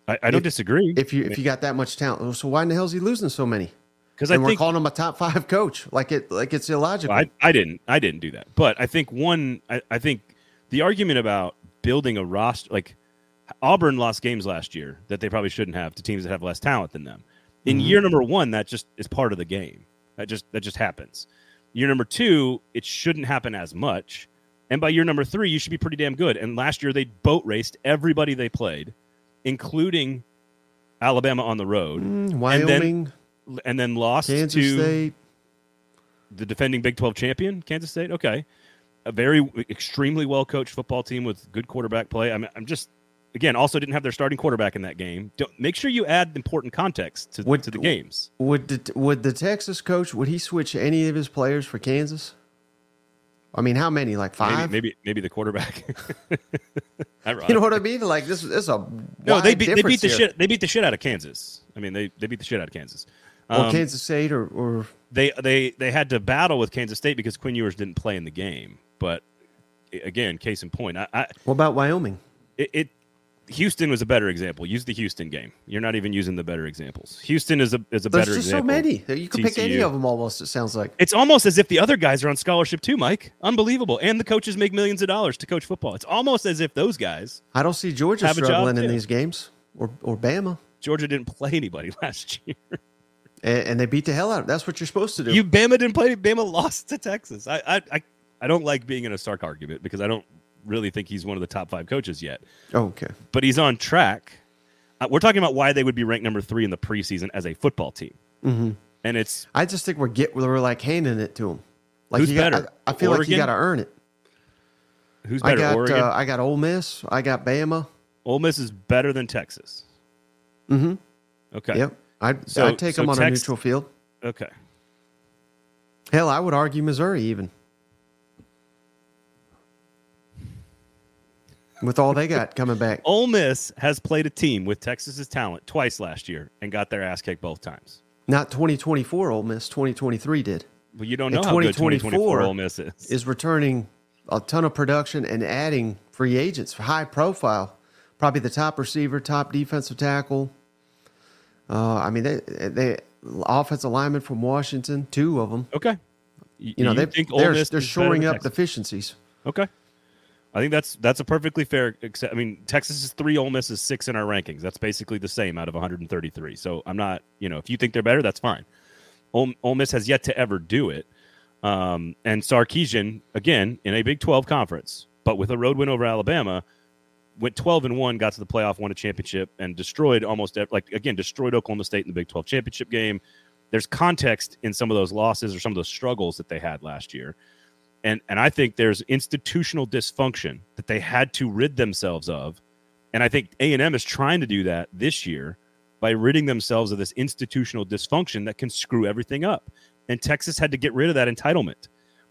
I, I don't if, disagree. If you if you got that much talent, so why in the hell is he losing so many? Because I we're think, calling him a top five coach, like it like it's illogical. I, I didn't I didn't do that, but I think one I, I think the argument about building a roster like Auburn lost games last year that they probably shouldn't have to teams that have less talent than them. In mm-hmm. year number one, that just is part of the game. That just that just happens. Year number two, it shouldn't happen as much. And by year number three, you should be pretty damn good. And last year, they boat raced everybody they played, including Alabama on the road, mm, Wyoming, and then, and then lost Kansas to State. the defending Big 12 champion, Kansas State. Okay, a very extremely well coached football team with good quarterback play. I'm, I'm just again also didn't have their starting quarterback in that game. Don't, make sure you add important context to, Would- to the games. Would the, would the Texas coach would he switch any of his players for Kansas? I mean, how many? Like Maybe, five? maybe maybe the quarterback. *laughs* You know what I mean? Like this, this is a No, they beat they beat the here. shit they beat the shit out of Kansas. I mean they they beat the shit out of Kansas. Or Um, Kansas State, or, or they they they had to battle with Kansas State because Quinn Ewers didn't play in the game. But again, case in point, I, I what about Wyoming? it, it Houston was a better example. Use the Houston game. You're not even using the better examples. Houston is a is a There's better just so many. You can pick any of them. Almost, it sounds like. It's almost as if the other guys are on scholarship too, Mike. Unbelievable. And the coaches make millions of dollars to coach football. It's almost as if those guys. I don't see Georgia a job, struggling in too. these games, or or Bama, Georgia didn't play anybody *laughs* last year. and, and they beat the hell out. of them. That's what you're supposed to do. You Bama didn't play. Bama lost to Texas. I I I, I don't like being in a Stark argument because I don't really think he's one of the top five coaches yet. Oh, okay. But he's on track. Uh, we're talking about why they would be ranked number three in the preseason as a football team, hmm and it's I just think we're get we're like handing it to him. Like Who's you got- better? I, I feel like you got to earn it. who's I better, got Oregon. uh, I got Ole Miss. I got Bama. Ole Miss is better than Texas. Mm-hmm. Okay. Yep. I'd, So- I'd take so them on a neutral field. Okay. Hell, I would argue Missouri even. With all they got coming back. *laughs* Ole Miss has played a team with Texas's talent twice last year and got their ass kicked both times. Not 2024 Ole Miss, 2023 did. Well, you don't know how good 2024 2024 Ole Miss is. Is returning a ton of production and adding free agents, high profile. Probably the top receiver, top defensive tackle. Uh, I mean, they, they offensive lineman from Washington, two of them. okay. Y- You know, they, think Ole they're, Miss they're shoring up Texas? deficiencies. Okay. I think that's that's a perfectly fair. Accept, I mean, Texas is three, Ole Miss is six in our rankings. That's basically the same out of 133. So I'm not, you know, if you think they're better, that's fine. Ole, Ole Miss has yet to ever do it. Um, and Sarkisian, again, in a Big 12 conference, but with a road win over Alabama, went 12 and one, got to the playoff, won a championship, and destroyed almost like again destroyed Oklahoma State in the Big 12 championship game. There's context in some of those losses or some of those struggles that they had last year and and I think there's institutional dysfunction that they had to rid themselves of, and I think A and M is trying to do that this year by ridding themselves of this institutional dysfunction that can screw everything up. And Texas had to get rid of that entitlement,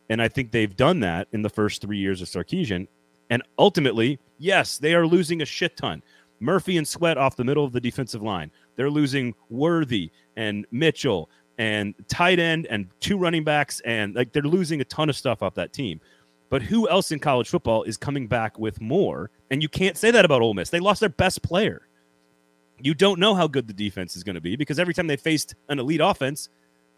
and I think they've done that in the first three years of Sarkisian. And ultimately, yes, they are losing a shit ton. Murphy and Sweat off the middle of the defensive line. They're losing Worthy and Mitchell and tight end and two running backs and like they're losing a ton of stuff off that team. But who else in college football is coming back with more? And you can't say that about Ole Miss. They lost their best player. You don't know how good the defense is going to be because every time they faced an elite offense,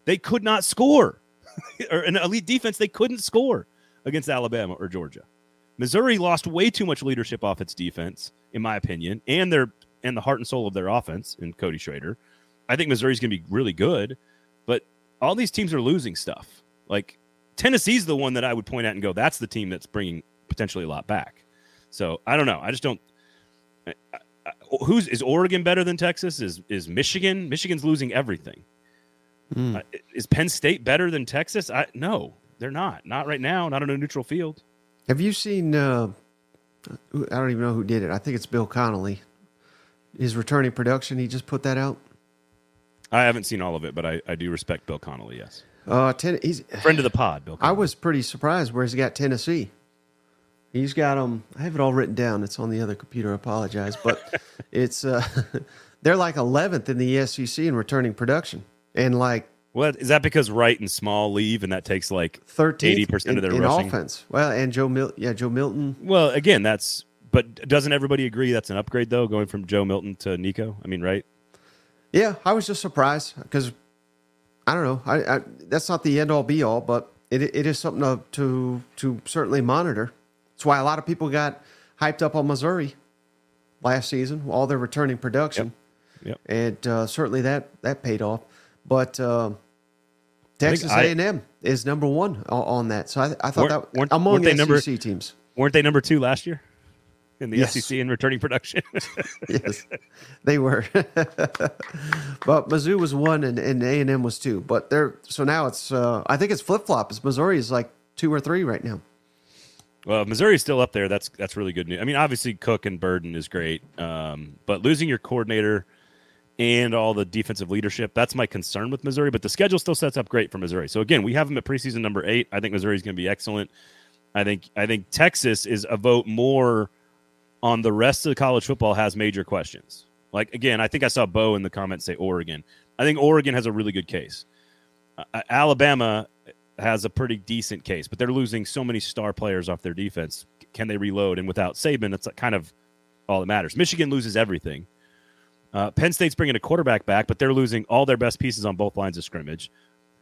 they could not score. *laughs* or an elite defense, they couldn't score against Alabama or Georgia. Missouri lost way too much leadership off its defense, in my opinion, and their and the heart and soul of their offense in Cody Schrader. I think Missouri's going to be really good, all these teams are losing stuff. Like Tennessee's the one that I would point at and go, that's the team that's bringing potentially a lot back. So I don't know. I just don't. I, I, who's is Oregon better than Texas? Is is Michigan? Michigan's losing everything. Hmm. Uh, is Penn State better than Texas? I no, they're not. Not right now. Not on a neutral field. Have you seen? Uh, I don't even know who did it. I think it's Bill Connolly. His returning production. He just put that out. I haven't seen all of it, but I, I do respect Bill Connolly. Yes, Uh, ten, he's. friend of the pod, Bill. I was pretty surprised where he's got Tennessee. He's got them. I have it all written down. It's on the other computer. I apologize, but *laughs* it's uh, *laughs* they're like 11th in the SEC in returning production, and like Well, is that because Wright and Small leave, and that takes like 13th 80% of their in rushing? offense. Well, and Joe Mil- yeah, Joe Milton. Well, again, that's. But doesn't everybody agree that's an upgrade though, going from Joe Milton to Nico? I mean, right? Yeah, I was just surprised because I don't know. I, I that's not the end all be all, but it it is something to, to to certainly monitor. That's why a lot of people got hyped up on Missouri last season, all their returning production, Yep. and uh, certainly that that paid off. But uh, Texas A and M is number one on, that. So I, I thought that weren't- among SEC number- teams. Weren't they number two last year? In the yes. SEC in returning production. *laughs* *laughs* yes, they were. *laughs* but Mizzou was one and A and M was two. But they're so now it's uh, I think it's flip flop. Missouri is like two or three right now. Well, Missouri's still up there. That's that's really good news. I mean, obviously Cook and Burden is great, um, but losing your coordinator and all the defensive leadership, that's my concern with Missouri. But the schedule still sets up great for Missouri. So again, we have them at preseason number eight. I think Missouri is going to be excellent. I think I think Texas is a vote more on the rest of the college football has major questions. Like again, I think I saw Bo in the comments say Oregon. I think Oregon has a really good case. Uh, Alabama has a pretty decent case, but they're losing so many star players off their defense. Can they reload? And without Saban, that's kind of all that matters. Michigan loses everything. Uh, Penn State's bringing a quarterback back, but they're losing all their best pieces on both lines of scrimmage.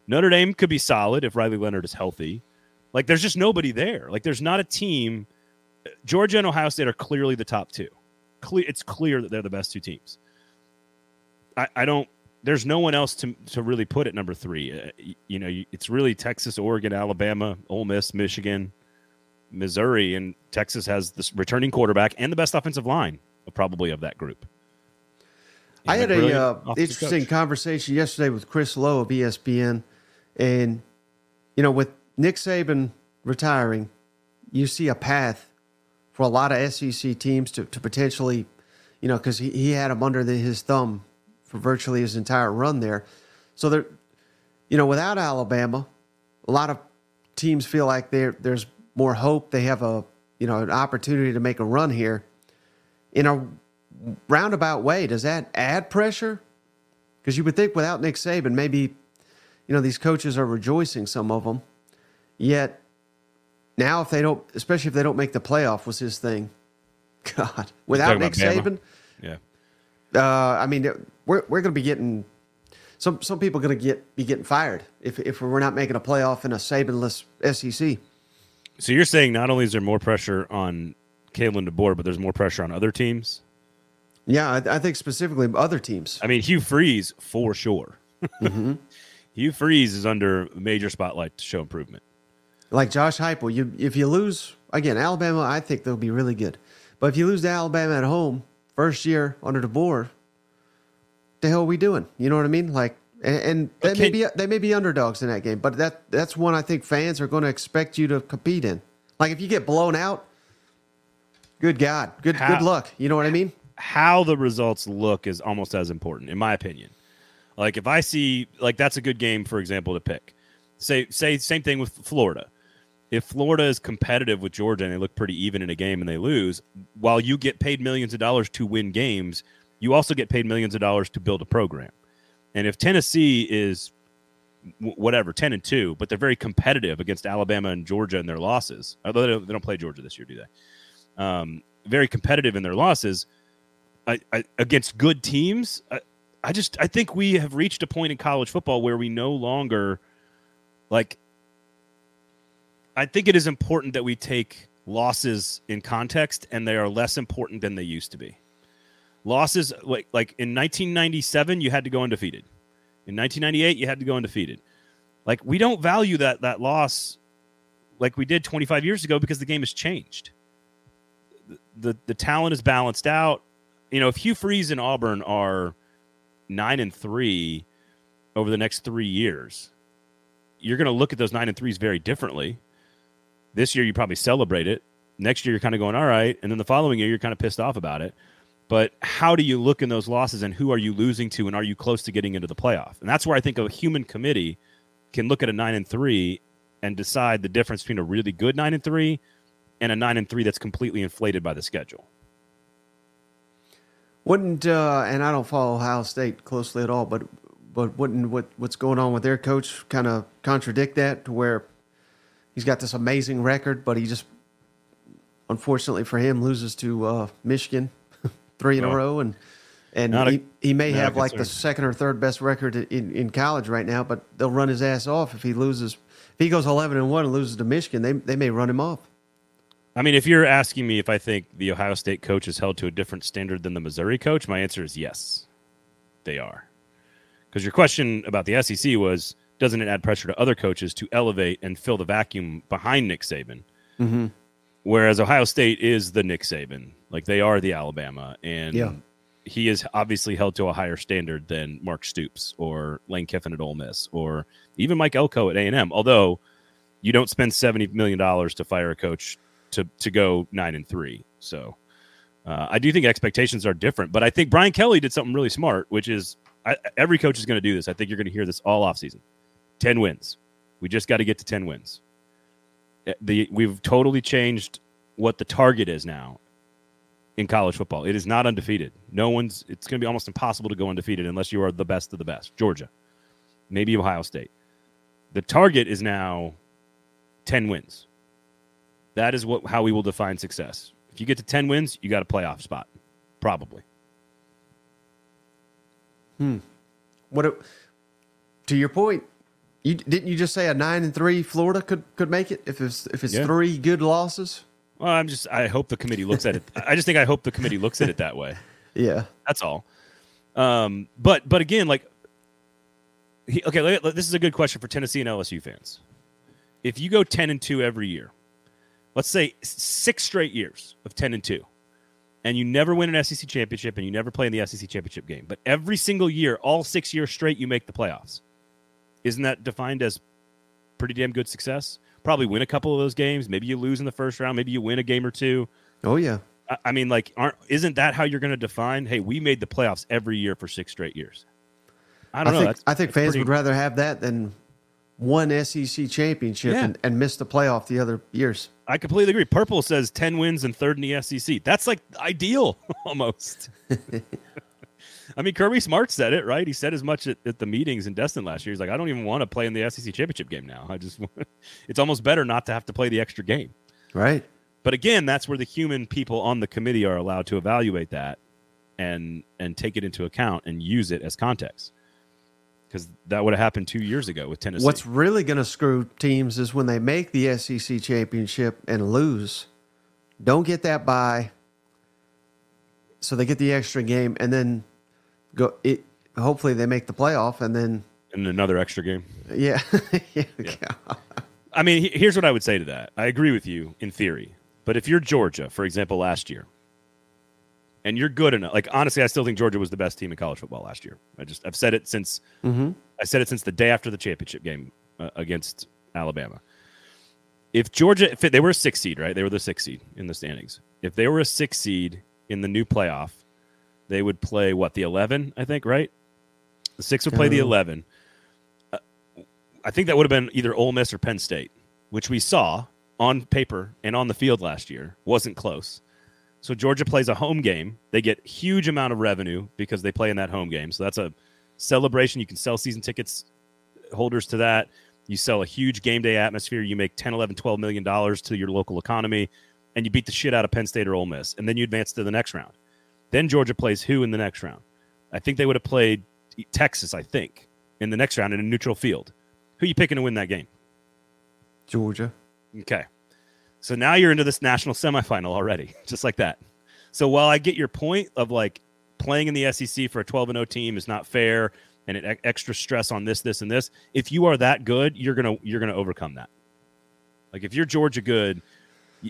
Notre Dame could be solid if Riley Leonard is healthy. Like, there's just nobody there. Like, there's not a team. Georgia and Ohio State are clearly the top two. Cle- it's clear that they're the best two teams. I, I don't there's no one else to to really put at number three. Uh, you, you, know, it's really Texas, Oregon, Alabama, Ole Miss, Michigan, Missouri, and Texas has this returning quarterback and the best offensive line, probably of that group. And I had a uh, interesting coach. conversation yesterday with Chris Low of ESPN, and you know, with Nick Saban retiring, you see a path for a lot of SEC teams to, to potentially, you know, because he, he had them under the, his thumb for virtually his entire run there. So there, you know, without Alabama, a lot of teams feel like there there's more hope. They have a you know an opportunity to make a run here. In a roundabout way, does that add pressure? Because you would think without Nick Saban, maybe you know these coaches are rejoicing, some of them. Yet now, if they don't, especially if they don't make the playoff, was his thing. *laughs* God, without Nick Saban, yeah. Uh, I mean, we're we're going to be getting some some people going to get be getting fired if if we're not making a playoff in a Sabanless SEC. So you're saying not only is there more pressure on Kalen DeBoer, but there's more pressure on other teams. Yeah, I, I think specifically other teams. I mean, Hugh Freeze for sure. Mm-hmm. *laughs* Hugh Freeze is under major spotlight to show improvement. Like Josh Heupel, you if you lose again, Alabama, I think they'll be really good. But if you lose to Alabama at home, first year under DeBoer, the hell are we doing? You know what I mean? Like, and, and they may be they may be underdogs in that game, but that that's one I think fans are going to expect you to compete in. Like, if you get blown out, good God, good how, good luck. You know what I mean? How the results look is almost as important, in my opinion. Like, if I see like that's a good game, for example, to pick. Say say same thing with Florida. If Florida is competitive with Georgia and they look pretty even in a game and they lose, while you get paid millions of dollars to win games, you also get paid millions of dollars to build a program. And if Tennessee is whatever 10 and 2 but they're very competitive against alabama and georgia in their losses although they don't, they don't play georgia this year do they um, very competitive in their losses I, I, against good teams I, I just i think we have reached a point in college football where we no longer like i think it is important that we take losses in context and they are less important than they used to be. Losses like like in 1997 you had to go undefeated. In 1998 you had to go undefeated. Like we don't value that that loss like we did 25 years ago because the game has changed. The the, the talent is balanced out. You know if hugh freeze and auburn are nine and three over the next three years you're going to look at those nine and threes very differently this year you probably celebrate it next year you're kind of going all right and then the following year you're kind of pissed off about it but how do you look in those losses and who are you losing to and are you close to getting into the playoff? And that's where I think a human committee can look at a 9 and 3 and decide the difference between a really good 9 and 3 and a 9 and 3 that's completely inflated by the schedule. Wouldn't uh, and I don't follow Ohio State closely at all, but but wouldn't what what's going on with their coach kind of contradict that to where he's got this amazing record, but he just unfortunately for him loses to uh, Michigan *laughs* three in a row, and and he, he may have like the second or third best record in, in college right now, but they'll run his ass off if he loses. If he goes eleven and one and loses to Michigan, they they may run him off. I mean, if you're asking me if I think the Ohio State coach is held to a different standard than the Missouri coach, my answer is yes, they are. Because your question about the SEC was, doesn't it add pressure to other coaches to elevate and fill the vacuum behind Nick Saban? Mm-hmm. Whereas Ohio State is the Nick Saban, like they are the Alabama, and yeah. he is obviously held to a higher standard than Mark Stoops or Lane Kiffin at Ole Miss or even Mike Elko at A and M. Although you don't spend seventy million dollars to fire a coach to to go nine and three, so. Uh, I do think expectations are different, but I think Brian Kelly did something really smart, which is I, every coach is going to do this. I think you're going to hear this all off season 10 wins. We just got to get to 10 wins. Eh, the, we've totally changed what the target is now in college football. It is not undefeated. No one's, it's going to be almost impossible to go undefeated unless you are the best of the best. Georgia, maybe Ohio State. The target is now 10 wins. That is what how we will define success. If you get to 10 wins, you got a playoff spot, probably. Hmm. What a, to your point, you didn't you just say a nine and three Florida could could make it if it's if it's Yeah. three good losses? Well, I'm just. I hope the committee looks at it. I just think I hope the committee looks at it that way. *laughs* Yeah. That's all. Um, but but again, like, he, okay, this is a good question for Tennessee and LSU fans. If you go ten and two every year, let's say six straight years of ten and two, and you never win an SEC championship and you never play in the SEC championship game, but every single year, all six years straight, you make the playoffs. Isn't that defined as pretty damn good success? Probably win a couple of those games. Maybe you lose in the first round. Maybe you win a game or two. Oh yeah. I- I mean, like, aren't isn't that how you're going to define? Hey, we made the playoffs every year for six straight years. I I, don't know. think I think fans pretty- would rather have that than one SEC championship Yeah. and, and miss the playoff the other years. I completely agree. Purple says ten wins and third in the SEC. That's like ideal *laughs* almost. *laughs* I mean, Kirby Smart said it right. He said as much at, at the meetings in Destin last year. He's like, I don't even want to play in the SEC championship game now. I just, *laughs* it's almost better not to have to play the extra game. Right. But again, that's where the human people on the committee are allowed to evaluate that and and take it into account and use it as context. Because that would have happened two years ago with Tennessee. What's really going to screw teams is when they make the SEC championship and lose, don't get that bye, so they get the extra game and then go. It hopefully they make the playoff and then in another extra game? yeah, *laughs* yeah. I mean, here's what I would say to that. I agree with you in theory, but if you're Georgia, for example, last year, and you're good enough, like honestly, I still think Georgia was the best team in college football last year. I just I've said it since hmm I said it since the day after the championship game uh, against Alabama. If Georgia, if they were a six seed, right? They were the six seed in the standings. If they were a six seed in the new playoff, they would play what the eleven, I think, right? The six would play the Uh. eleven. Uh, I think that would have been either Ole Miss or Penn State, which we saw on paper and on the field last year wasn't close. So Georgia plays a home game. They get huge amount of revenue because they play in that home game. So that's a celebration. You can sell season tickets holders to that. You sell a huge game day atmosphere. You make 10, 11, 12 million dollars to your local economy and you beat the shit out of Penn State or Ole Miss. And then you advance to the next round. Then Georgia plays who in the next round? I think they would have played Texas, I think, in the next round in a neutral field. Who you picking to win that game? Georgia. Okay. So now you're into this national semifinal already, *laughs* just like that. So while I get your point of like playing in the SEC for a 12 and 0 team is not fair and it extra stress on this, this, and this, if you are that good, you're gonna you're gonna overcome that. Like if you're Georgia good,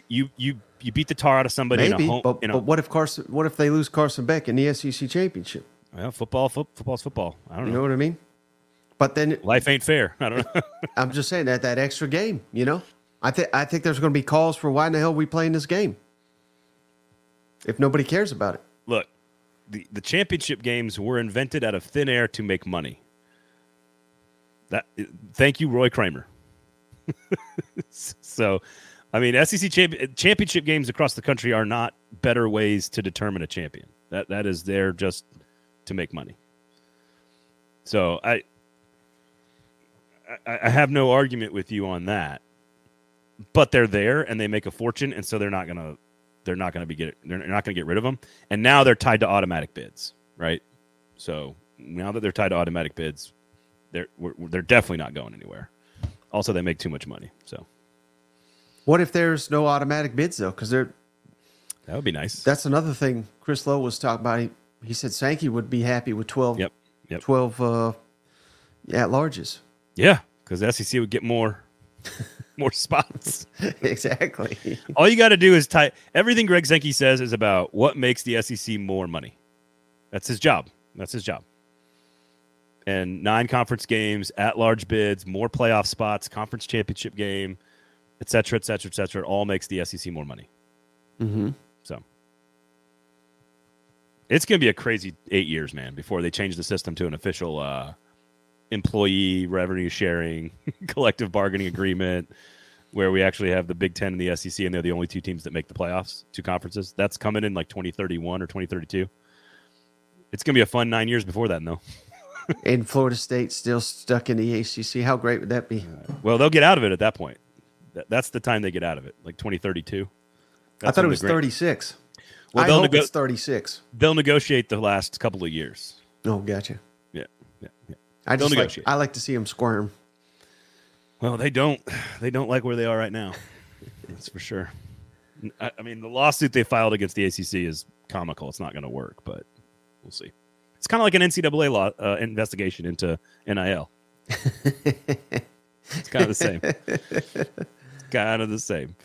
you you you beat the tar out of somebody Maybe, in a home. but, in a, but what if Carson? What if they lose Carson Beck in the SEC championship? well, football, fo- football's football. I don't You know. know what I mean? But then Life ain't fair. I don't know. *laughs* I'm just saying that that extra game, you know, I think I think there's going to be calls for why in the hell we playing this game if nobody cares about it. Look, the, the championship games were invented out of thin air to make money. That thank you, Roy Kramer. *laughs* so, I mean, SEC champ- championship games across the country are not better ways to determine a champion. That that is there just to make money. So I, I, I have no argument with you on that. But they're there and they make a fortune, and so they're not gonna they're not gonna be get they're not gonna get rid of them. And now they're tied to automatic bids, right? So now that they're tied to automatic bids, they're they're definitely not going anywhere. Also, they make too much money, so What if there's no automatic bids though? Because there, that would be nice. that's another thing Chris Low was talking about. He, he said Sankey would be happy with 12, Yep, yep. 12 uh, at larges. yeah, because SEC would get more. *laughs* more spots. *laughs* exactly. All you got to do is type everything Greg Sankey says is about what makes the SEC more money. That's his job. That's his job. And nine conference games, at large bids, more playoff spots, conference championship game, et cetera, et cetera, et cetera. It all makes the SEC more money. Mm-hmm. So it's going to be a crazy eight years, man, before they change the system to an official uh, employee revenue sharing *laughs* collective bargaining agreement where we actually have the Big Ten and the SEC, and they're the only two teams that make the playoffs, two conferences. That's coming in like 2031 or 2032. It's going to be a fun nine years before that, though. and Florida State still stuck in the ACC. How great would that be? Well, they'll get out of it at that point. That's the time they get out of it, like 2032. I thought it was 36. Well, I they'll hope nego- it's 36. They'll negotiate the last couple of years. Oh, gotcha. Yeah, yeah, yeah. I They'll just like. I like to see them squirm. Well, they don't. They don't like where they are right now. That's for sure. I, I mean, the lawsuit they filed against the ACC is comical. It's not going to work, but we'll see. It's kind of like an NCAA law uh, investigation into NIL. *laughs* it's kind of the same. *laughs* kind of the same.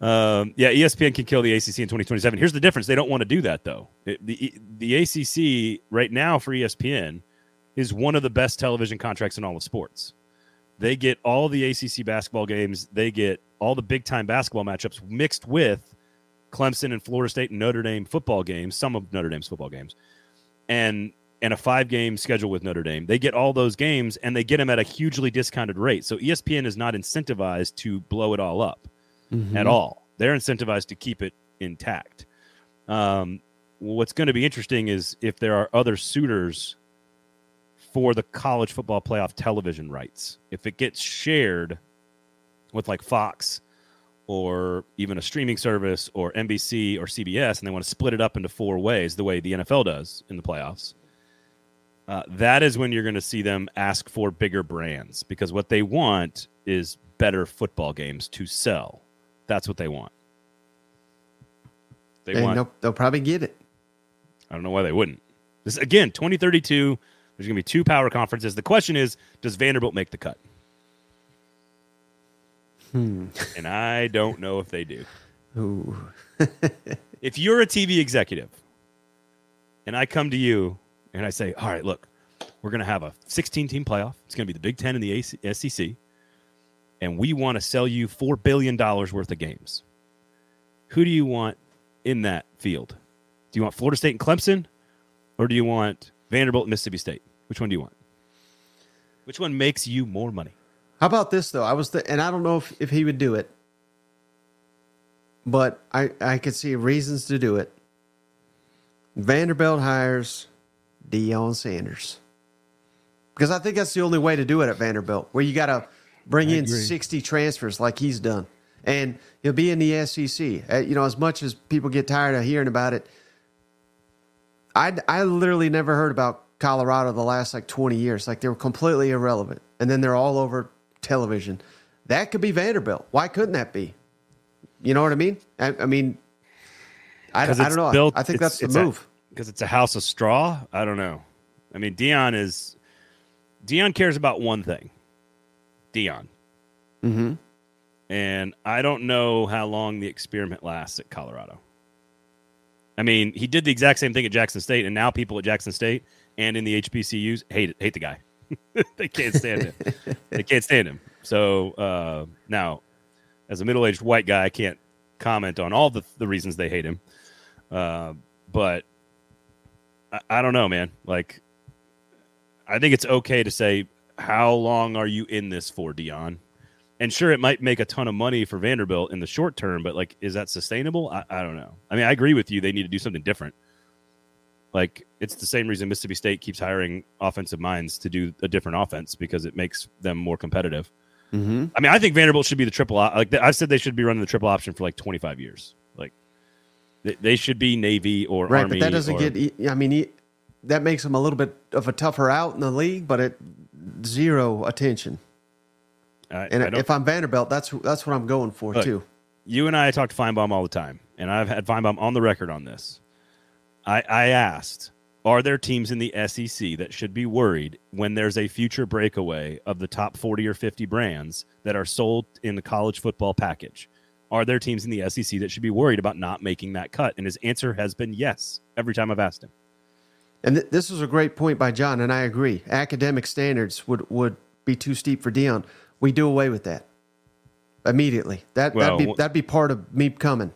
Um, yeah, ESPN can kill the ACC in 2027. Here's the difference: they don't want to do that, though. It, the the ACC right now for ESPN is one of the best television contracts in all of sports. They get all the ACC basketball games. They get all the big time basketball matchups mixed with Clemson and Florida State and Notre Dame football games, some of Notre Dame's football games, and and a five game schedule with Notre Dame. They get all those games and they get them at a hugely discounted rate. So ESPN is not incentivized to blow it all up Mm-hmm. at all. They're incentivized to keep it intact. Um, what's going to be interesting is if there are other suitors for the college football playoff television rights. If it gets shared with like Fox or even a streaming service or NBC or CBS, and they want to split it up into four ways, the way the NFL does in the playoffs, uh, that is when you're going to see them ask for bigger brands because what they want is better football games to sell. That's what they want. They and want. they'll, they'll probably get it. I don't know why they wouldn't. This again, 2032. There's going to be two power conferences. The question is, does Vanderbilt make the cut? Hmm. And I don't know if they do. *laughs* Ooh. If you're a TV executive, and I come to you and I say, "All right, look, we're going to have a 16 team playoff. It's going to be the Big Ten and the SEC, and we want to sell you four billion dollars worth of games. Who do you want in that field? Do you want Florida State and Clemson, or do you want Vanderbilt and Mississippi State? Which one do you want? Which one makes you more money? How about this though? I was, and I don't know if, if he would do it, but I I could see reasons to do it. Vanderbilt hires Deion Sanders because I think that's the only way to do it at Vanderbilt, where you got to bring I in agree. sixty transfers like he's done, and he'll be in the SEC. Uh, you know, as much as people get tired of hearing about it, I I literally never heard about Colorado the last like twenty years. Like they were completely irrelevant, and then they're all over television. That could be Vanderbilt. Why couldn't that be? You know what I mean? I, I mean, I, I don't know. built- I think that's the move. Because it's a house of straw. I don't know. I mean, Deion is Deion cares about one thing. Deion, mm-hmm. and I don't know how long the experiment lasts at Colorado. I mean, he did the exact same thing at Jackson State, and now people at Jackson State and in the HBCUs hate it, hate the guy. *laughs* they can't stand him. they can't stand him. So uh, now, as a middle-aged white guy, I can't comment on all the the reasons they hate him. Uh, but I, I don't know, man. Like, I think it's okay to say, how long are you in this for, Deion? And sure, it might make a ton of money for Vanderbilt in the short term, but like, is that sustainable? I, I don't know. I mean, I agree with you. They need to do something different. Like, it's the same reason Mississippi State keeps hiring offensive minds to do a different offense because it makes them more competitive. Mm-hmm. I mean, I think Vanderbilt should be the triple. Like I've said, they should be running the triple option for like 25 years. They, they should be Navy or Right, Army. but that doesn't or- get. I mean, he, that makes them a little bit of a tougher out in the league, but it zero attention. I, And I if I'm Vanderbilt, that's that's what I'm going for Look, too. you and I talk to Finebaum all the time, and I've had Finebaum on the record on this. I, I asked, are there teams in the SEC that should be worried when there's a future breakaway of the top 40 or 50 brands that are sold in the college football package? Are there teams in the SEC that should be worried about not making that cut? And his answer has been yes every time I've asked him. And th- this is a great point by John, and I agree. Academic standards would, would be too steep for Deion. We do away with that immediately. That well, that'd be that'd be part of me coming.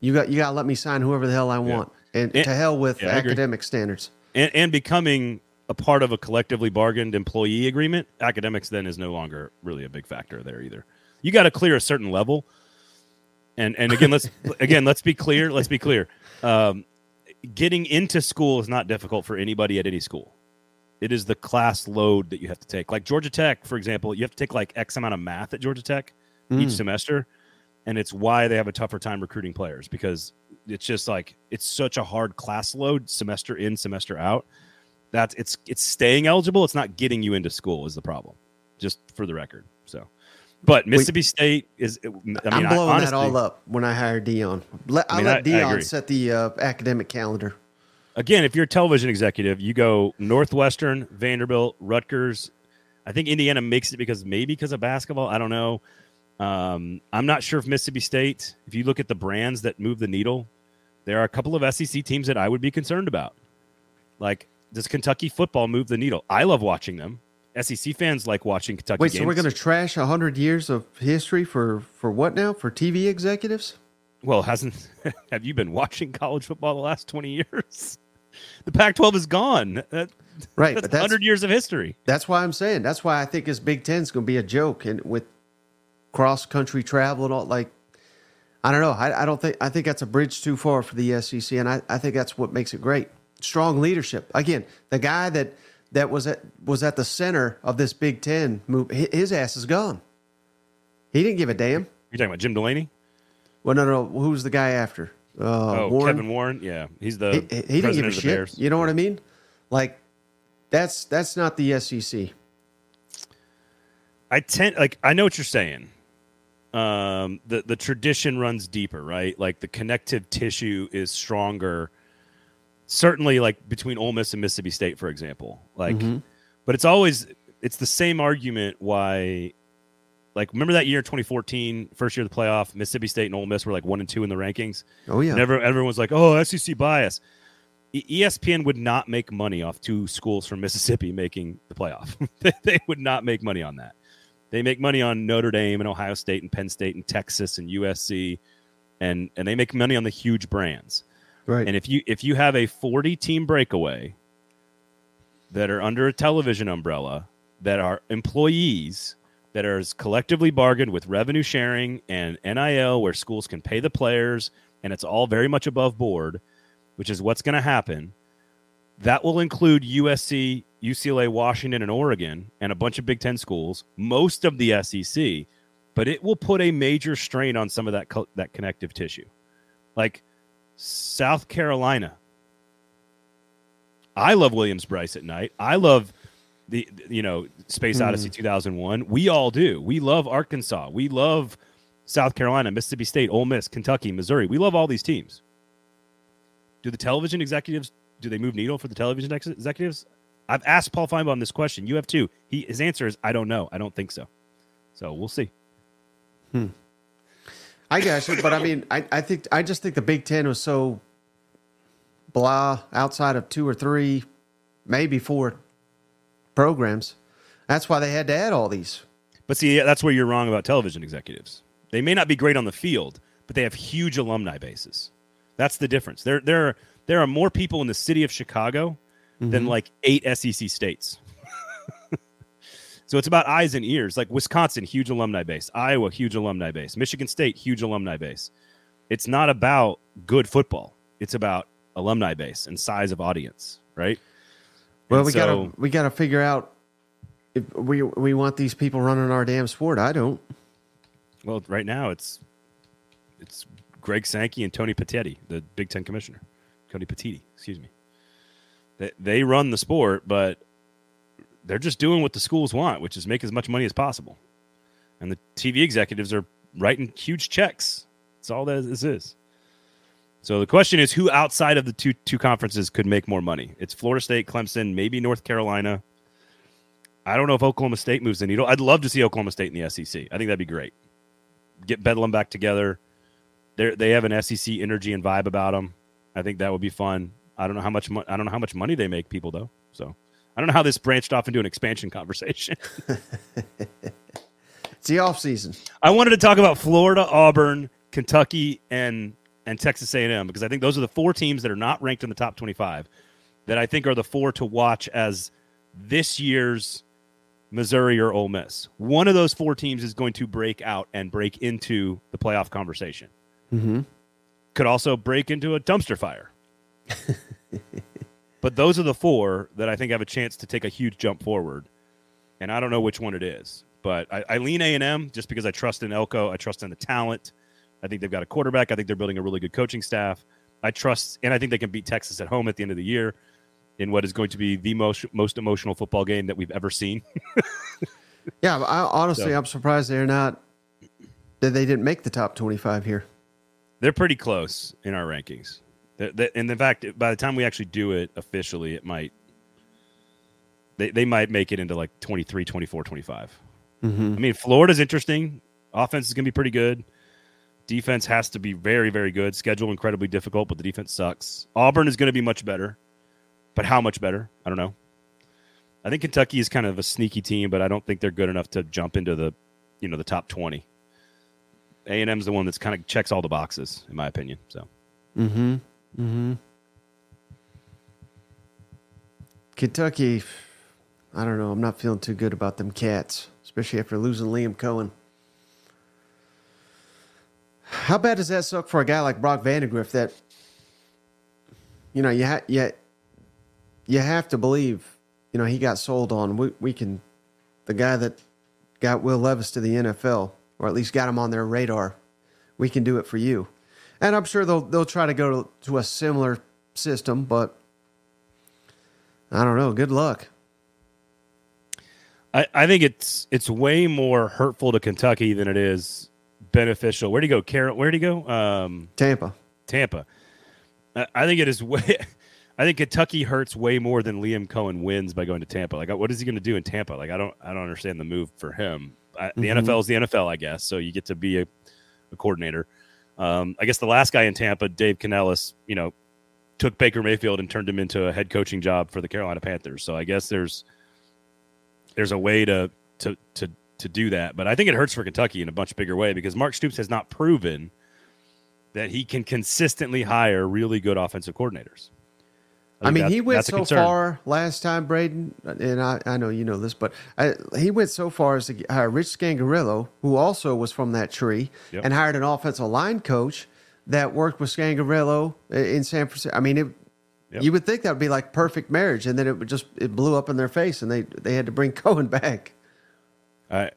You got you got to let me sign whoever the hell I want, yeah. and, and, to hell with yeah, academic standards. And, and becoming a part of a collectively bargained employee agreement, academics then is no longer really a big factor there either. You got to clear a certain level. And and again, let's again let's be clear. Let's be clear. Um, getting into school is not difficult for anybody at any school. It is the class load that you have to take. Like Georgia Tech, for example, you have to take like X amount of math at Georgia Tech mm. each semester and it's why they have a tougher time recruiting players because it's just like it's such a hard class load semester in semester out that's it's it's staying eligible it's not getting you into school is the problem just for the record but Mississippi Wait, State is. I mean, I'm blowing I, honestly, that all up when I hire Deion. Let, I mean, let Deion set the uh, academic calendar. Again, if you're a television executive, you go Northwestern, Vanderbilt, Rutgers. I think Indiana makes it because maybe because of basketball. I don't know. Um, I'm not sure if Mississippi State, if you look at the brands that move the needle, there are a couple of SEC teams that I would be concerned about. Like, does Kentucky football move the needle? I love watching them. SEC fans like watching Kentucky. Wait, games. so we're going to trash hundred years of history for for what now? For TV executives? Well, hasn't *laughs* have you been watching college football the last twenty years? *laughs* The Pac-12 is gone. That, *laughs* right, that's, that's hundred years of history. That's why I'm saying. That's why I think this Big Ten is going to be a joke, and with cross country travel and all like I don't know. I, I, don't think I think that's a bridge too far for the SEC, and I, I think that's what makes it great. Strong leadership. Again, the guy that that was at was at the center of this Big Ten move, his ass is gone. He didn't give a damn. You're talking about Jim Delaney? Well, no, no. Who's the guy after? Uh, oh, Warren? Kevin Warren. Yeah, he's the he, he didn't give a shit. Bears. You know what I mean? Like that's that's not the SEC. I tend like I know what you're saying. Um, the the tradition runs deeper, right? Like the connective tissue is stronger. Certainly, like between Ole Miss and Mississippi State, for example. Like, mm-hmm. but it's always it's the same argument why. Like, remember that year, 2014, first year of the playoff, Mississippi State and Ole Miss were like one and two in the rankings. Oh yeah, everyone, everyone's like, "Oh, SEC bias." ESPN would not make money off two schools from Mississippi making the playoff. *laughs* they would not make money on that. They make money on Notre Dame and Ohio State and Penn State and Texas and USC, and and they make money on the huge brands. Right. And if you if you have a 40 team breakaway that are under a television umbrella that are employees that are collectively bargained with revenue sharing and NIL where schools can pay the players and it's all very much above board, which is what's going to happen. That will include USC, UCLA, Washington, and Oregon, and a bunch of Big Ten schools, most of the SEC, but it will put a major strain on some of that co- that connective tissue, like South Carolina. I love Williams-Brice at night. I love the you know Space mm. Odyssey 2001. We all do. We love Arkansas. We love South Carolina, Mississippi State, Ole Miss, Kentucky, Missouri. We love all these teams. Do the television executives do they move needle for the television executives? I've asked Paul Finebaum this question. You have too. He his answer is I don't know. I don't think so. So we'll see. Hmm. I guess, but I mean, I, I think I just think the Big Ten was so blah outside of two or three, maybe four programs. That's why they had to add all these. But see, that's where you're wrong about television executives. They may not be great on the field, but they have huge alumni bases. That's the difference. There, there, are, there are more people in the city of Chicago mm-hmm. than like eight SEC states. So it's about eyes and ears. Like Wisconsin, huge alumni base. Iowa, huge alumni base. Michigan State, huge alumni base. It's not about good football. It's about alumni base and size of audience, right? Well, and we so, gotta we gotta figure out if we we want these people running our damn sport. I don't. Well, right now it's it's Greg Sankey and Tony Petitti, the Big Ten commissioner. Tony Petitti, excuse me. They, they run the sport, but they're just doing what the schools want, which is make as much money as possible. And the TV executives are writing huge checks. That's all that this is. So the question is, who outside of the two two conferences could make more money? It's Florida State, Clemson, maybe North Carolina. I don't know if Oklahoma State moves the needle. I'd love to see Oklahoma State in the SEC. I think that'd be great. Get Bedlam back together. They they have an SEC energy and vibe about them. I think that would be fun. I don't know how much mo- I don't know how much money they make people though. So I don't know how this branched off into an expansion conversation. *laughs* it's the off season. I wanted to talk about Florida, Auburn, Kentucky, and and Texas A&M because I think those are the four teams that are not ranked in the top 25 that I think are the four to watch as this year's Missouri or Ole Miss. One of those four teams is going to break out and break into the playoff conversation. Mm-hmm. Could also break into a dumpster fire. *laughs* but those are the four that I think have a chance to take a huge jump forward. And I don't know which one it is, but I, I lean A and M just because I trust in Elko. I trust in the talent. I think they've got a quarterback. I think they're building a really good coaching staff. I trust, and I think they can beat Texas at home at the end of the year in what is going to be the most most emotional football game that we've ever seen. *laughs* yeah, I, honestly, so, I'm surprised they're not that they didn't make the top 25 here. They're pretty close in our rankings. And in fact, by the time we actually do it officially, it might they, they might make it into like 23, 24, 25. Mm-hmm. I mean, Florida's interesting. Offense is going to be pretty good. Defense has to be very, very good. Schedule incredibly difficult, but the defense sucks. Auburn is going to be much better, but how much better? I don't know. I think Kentucky is kind of a sneaky team, but I don't think they're good enough to jump into the, you know, the top twenty. A and M's the one that's kind of checks all the boxes, in my opinion. So. Hmm. Hmm. Kentucky, I don't know. I'm not feeling too good about them cats, especially after losing Liam Coen. How bad does that suck for a guy like Brock Vandagriff that, you know, you, ha- you, you have to believe, you know, he got sold on. We, we can, the guy that got Will Levis to the NFL, or at least got him on their radar, we can do it for you. And I'm sure they'll, they'll try to go to, to a similar system, but I don't know. Good luck. I, I think it's it's way more hurtful to Kentucky than it is beneficial. Where'd he go? Carol? Where'd he go? Um, Tampa. Tampa. I, I think it is way. *laughs* I think Kentucky hurts way more than Liam Coen wins by going to Tampa. Like, what is he going to do in Tampa? Like, I don't, I don't understand the move for him. I, the mm-hmm. NFL is the NFL, I guess. So you get to be a, a coordinator. Um, I guess the last guy in Tampa, Dave Canales, you know, took Baker Mayfield and turned him into a head coaching job for the Carolina Panthers. So I guess there's there's a way to to to to do that. But I think it hurts for Kentucky in a much bigger way because Mark Stoops has not proven that he can consistently hire really good offensive coordinators. I, I mean, he went so far last time, Braden, and I, I know you know this, but I, he went so far as to hire Rich Scangarello, who also was from that tree, yep. and hired an offensive line coach that worked with Scangarello in San Francisco. I mean, it, yep. you would think that would be like perfect marriage, and then it would just it blew up in their face, and they they had to bring *laughs* Coen back. I,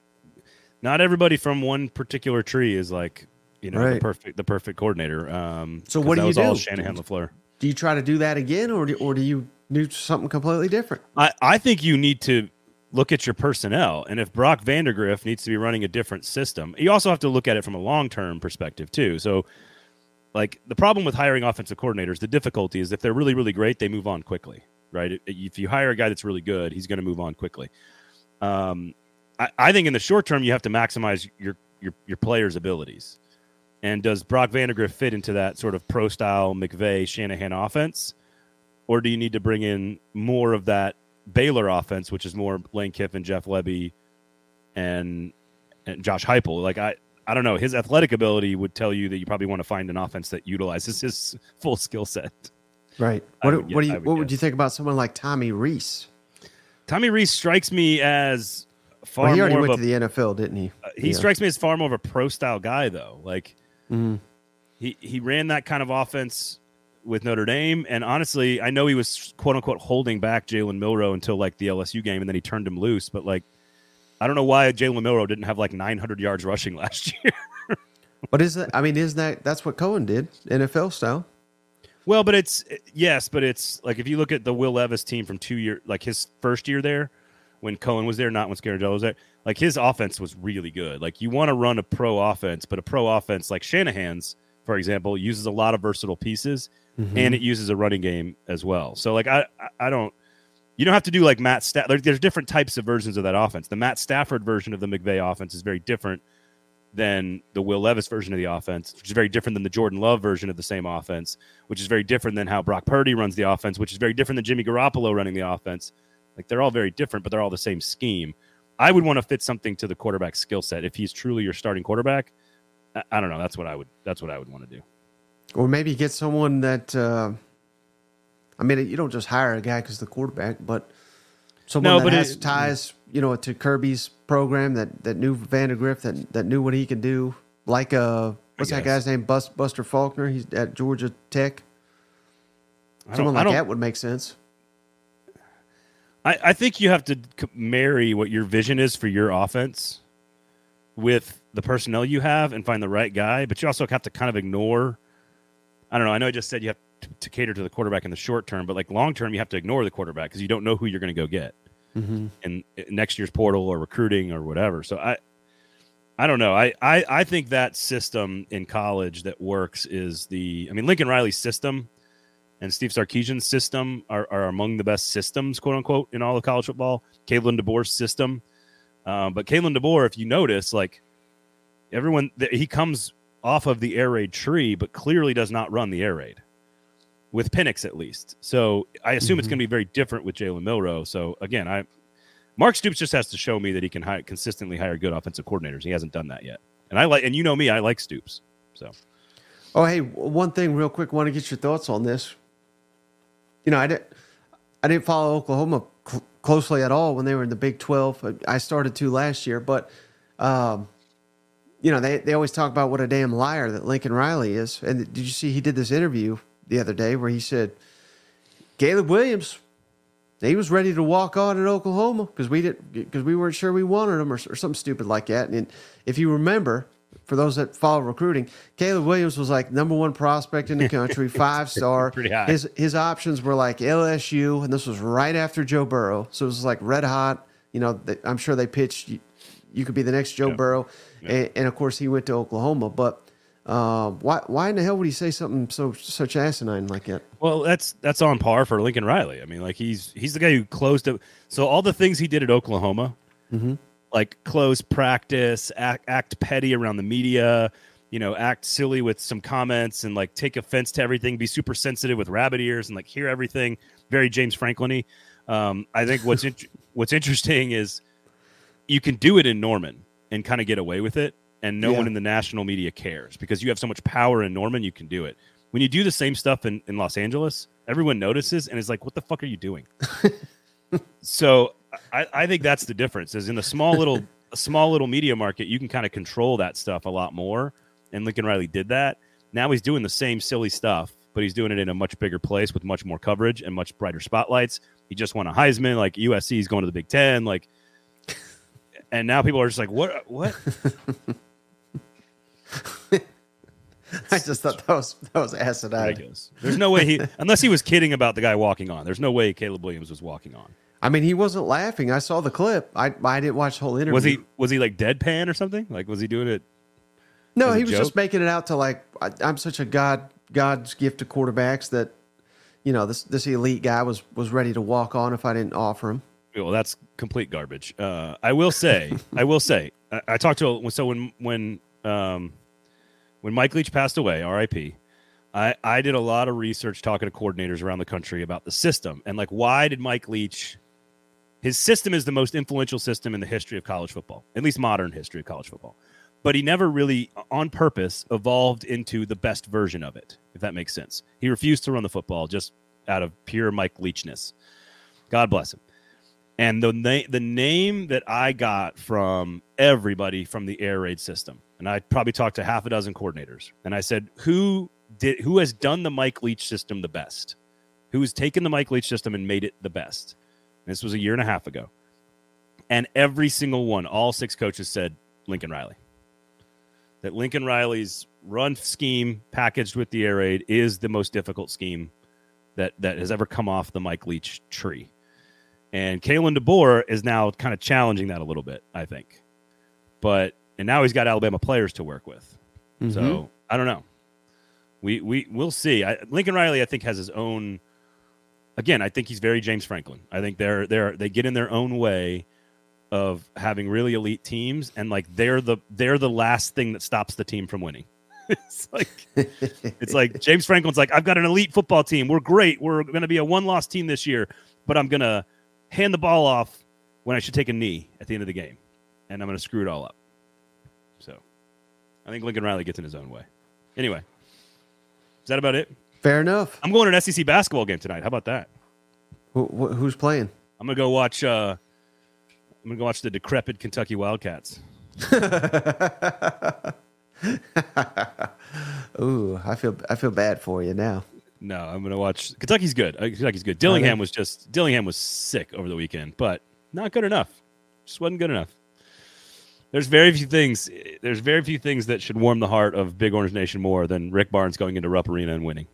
not everybody from one particular tree is like you know right. the perfect the perfect coordinator. Um, so what do you do? All Shanahan Lafleur. Do you try to do that again, or do, or do you do something completely different? I, I think you need to look at your personnel, and if Brock Vandagriff needs to be running a different system, you also have to look at it from a long term perspective too. So, like the problem with hiring offensive coordinators, the difficulty is if they're really really great, they move on quickly, right? If you hire a guy that's really good, he's going to move on quickly. Um, I, I think in the short term, you have to maximize your your your players' abilities. And does Brock Vandagriff fit into that sort of pro style McVay Shanahan offense, or do you need to bring in more of that Baylor offense, which is more Lane Kiffin, Jeff Lebby, and and Josh Heupel? Like I. I don't know. His athletic ability would tell you that you probably want to find an offense that utilizes his *laughs* full skill set. Right. What, would, what do you would What would you think about someone like Tommy Rees? Tommy Rees strikes me as far well, he already went a, to the NFL, didn't he? Uh, he yeah. strikes me as far more of a pro style guy, though. Like mm-hmm. he he ran that kind of offense with Notre Dame, and honestly, I know he was quote unquote holding back Jalen Milroe until like the LSU game, and then he turned him loose. But like, I don't know why Jalen Milroe didn't have like 900 yards rushing *laughs* last year. but is that? I mean, isn't that that's what Coen did, NFL style? Well, but it's yes, but it's like if you look at the Will Levis team from two year, like his first year there, when Coen was there, not when Scangarello was there. Like his offense was really good. Like you want to run a pro offense, but a pro offense like Shanahan's for example, uses a lot of versatile pieces, mm-hmm. and it uses a running game as well. So like I I don't you don't have to do like Matt Stafford. There's different types of versions of that offense. The Matt Stafford version of the McVay offense is very different than the Will Levis version of the offense, which is very different than the Jordan Love version of the same offense, which is very different than how Brock Purdy runs the offense, which is very different than Jimmy Garoppolo running the offense. Like they're all very different, but they're all the same scheme. I would want to fit something to the quarterback skill set if he's truly your starting quarterback. I, I, don't know. That's what I would. That's what I would want to do. Or maybe get someone that. Uh, I mean, you don't just hire a guy because the quarterback, but someone no, that but has it, ties, you know, to Kirby's program that that knew Vandagriff, that that knew what he could do. Like uh, what's that guy's name? Bus, Buster Faulkner. He's at Georgia Tech. Someone like that would make sense. I, I think you have to marry what your vision is for your offense with the personnel you have and find the right guy, but you also have to kind of ignore. I don't know. I know I just said you have to, to cater to the quarterback in the short term, but like long term, you have to ignore the quarterback because you don't know who you're going to go get mm-hmm. in, in next year's portal or recruiting or whatever. So I, I don't know. I, I I think that system in college that works is the. I mean, Lincoln Riley's system and Steve Sarkisian's system are, are among the best systems, quote unquote, in all of college football. Kalen DeBoer's system, um, but Kalen DeBoer, if you notice, like everyone, he comes off of the air raid tree, but clearly does not run the air raid with Penix at least. So I assume mm-hmm. it's going to be very different with Jalen Milroe. So again, I Mark Stoops just has to show me that he can hire, consistently hire good offensive coordinators. He hasn't done that yet, and I like, and you know me, I like Stoops. So. Oh, hey, one thing real quick. Want to get your thoughts on this? You know, I didn't, I didn't follow Oklahoma cl- closely at all when they were in the Big 12. I started to last year, but, um, you know, they, they always talk about what a damn liar that Lincoln Riley is. And did you see he did this interview the other day where he said, Caleb Williams, he was ready to walk on at Oklahoma because we didn't because we weren't sure we wanted him or, or something stupid like that. And if you remember, for those that follow recruiting, Caleb Williams was like number one prospect in the *laughs* country, five star. His his options were like LSU, and this was right after Joe Burrow, so it was like red hot. You know, I'm sure they pitched you, could be the next Joe Burrow, And, and, of course he went to Oklahoma. But uh, why why in the hell would he say something so such asinine like that? Well, that's that's on par for Lincoln Riley. I mean, like he's he's the guy who closed it. So all the things he did at Oklahoma. Mm-hmm like close practice, act, act petty around the media, you know, act silly with some comments and like take offense to everything, be super sensitive with rabbit ears and like hear everything. Very James Franklin um, I think what's *laughs* in, what's interesting is you can do it in Norman and kind of get away with it, and no yeah. one in the national media cares because you have so much power in Norman. You can do it. When you do the same stuff in, in Los Angeles, everyone notices and is like, "What the fuck are you doing?" *laughs* so I, I think that's the difference. Is in the small little a small little media market, you can kind of control that stuff a lot more. And Lincoln Riley did that. Now he's doing the same silly stuff, but he's doing it in a much bigger place with much more coverage and much brighter spotlights. He just won a Heisman. Like USC is going to the Big Ten. Like, and now people are just like, what? What? *laughs* I just thought that was that was asinine. There's no way he, unless he was kidding about the guy walking on. There's no way Caleb Williams was walking on. I mean, he wasn't laughing. I saw the clip. I I didn't watch the whole interview. Was he was he like deadpan or something? Like was he doing it? No, he was joke? just making it out to like I, am such a god God's gift to quarterbacks that you know this this elite guy was was ready to walk on if I didn't offer him. Well, that's complete garbage. Uh, I will say, *laughs* I will say, I, I, talked to so when when um, when Mike Leach passed away, R.I.P. I, I did a lot of research talking to coordinators around the country about the system and like why did Mike Leach his system is the most influential system in the history of college football, at least modern history of college football. But he never really, uh, on purpose, evolved into the best version of it, if that makes sense. He refused to run the football just out of pure Mike Leachness. God bless him. And the, na- the name that I got from everybody from the air raid system, and I probably talked to half a dozen coordinators, and I said, who did who has done the Mike Leach system the best? Who has taken the Mike Leach system and made it the best? This was a year and a half ago. And every single one, all six coaches said Lincoln Riley. That Lincoln Riley's run scheme packaged with the air raid is the most difficult scheme that, that has ever come off the Mike Leach tree. And Kalen DeBoer is now kind of challenging that a little bit, I think. But and now he's got Alabama players to work with. Mm-hmm. So I don't know. We we we'll see. I, Lincoln Riley, I think, has his own. Again, I think he's very James Franklin. I think they're they're they get in their own way of having really elite teams, and like they're the they're the last thing that stops the team from winning. *laughs* it's like it's like James Franklin's like I've got an elite football team. We're great. We're going to be a one loss team this year, but I'm going to hand the ball off when I should take a knee at the end of the game, and I'm going to screw it all up. So, I think Lincoln Riley gets in his own way. Anyway, is that about it? Fair enough. I'm going to an SEC basketball game tonight. How about that? Who, who's playing? I'm gonna go watch. Uh, I'm gonna go watch the decrepit Kentucky Wildcats. *laughs* Ooh, I feel I feel bad for you now. No, I'm gonna watch. Kentucky's good. Uh, Kentucky's good. Dillingham was just Dillingham was sick over the weekend, but not good enough. Just wasn't good enough. There's very few things. There's very few things that should warm the heart of Big Orange Nation more than Rick Barnes going into Rupp Arena and winning.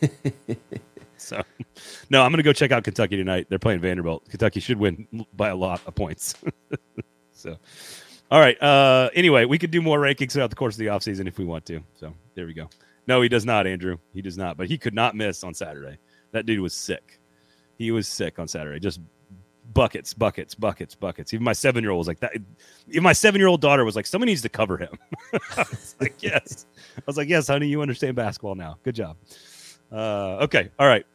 *laughs* so, no, I'm gonna go check out Kentucky tonight. They're playing Vanderbilt. Kentucky should win by a lot of points. *laughs* so, all right. Uh, anyway, we could do more rankings throughout the course of the offseason if we want to. So there we go. No, he does not, Andrew. He does not. But he could not miss on Saturday. That dude was sick. He was sick on Saturday. Just buckets, buckets, buckets, buckets. Even my seven year old was like that. Even my seven year old daughter was like, someone needs to cover him. *laughs* I was like, yes. I was like, yes, honey, you understand basketball now. Good job. Uh, okay. All right.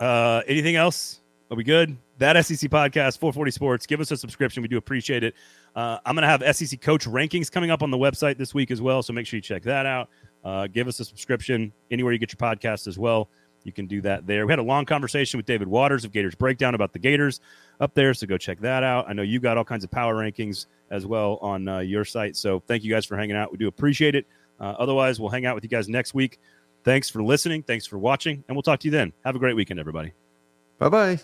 Uh, anything else? Are we good? That SEC podcast, 440 Sports. Give us a subscription. We do appreciate it. Uh, I'm going to have SEC coach rankings coming up on the website this week as well. So make sure you check that out. Uh, give us a subscription anywhere you get your podcast as well. You can do that there. We had a long conversation with David Waters of Gators Breakdown about the Gators up there. So go check that out. I know you got all kinds of power rankings as well on uh, your site. So thank you guys for hanging out. We do appreciate it. Uh, otherwise, we'll hang out with you guys next week. Thanks for listening. Thanks for watching. And we'll talk to you then. Have a great weekend, everybody. Bye bye.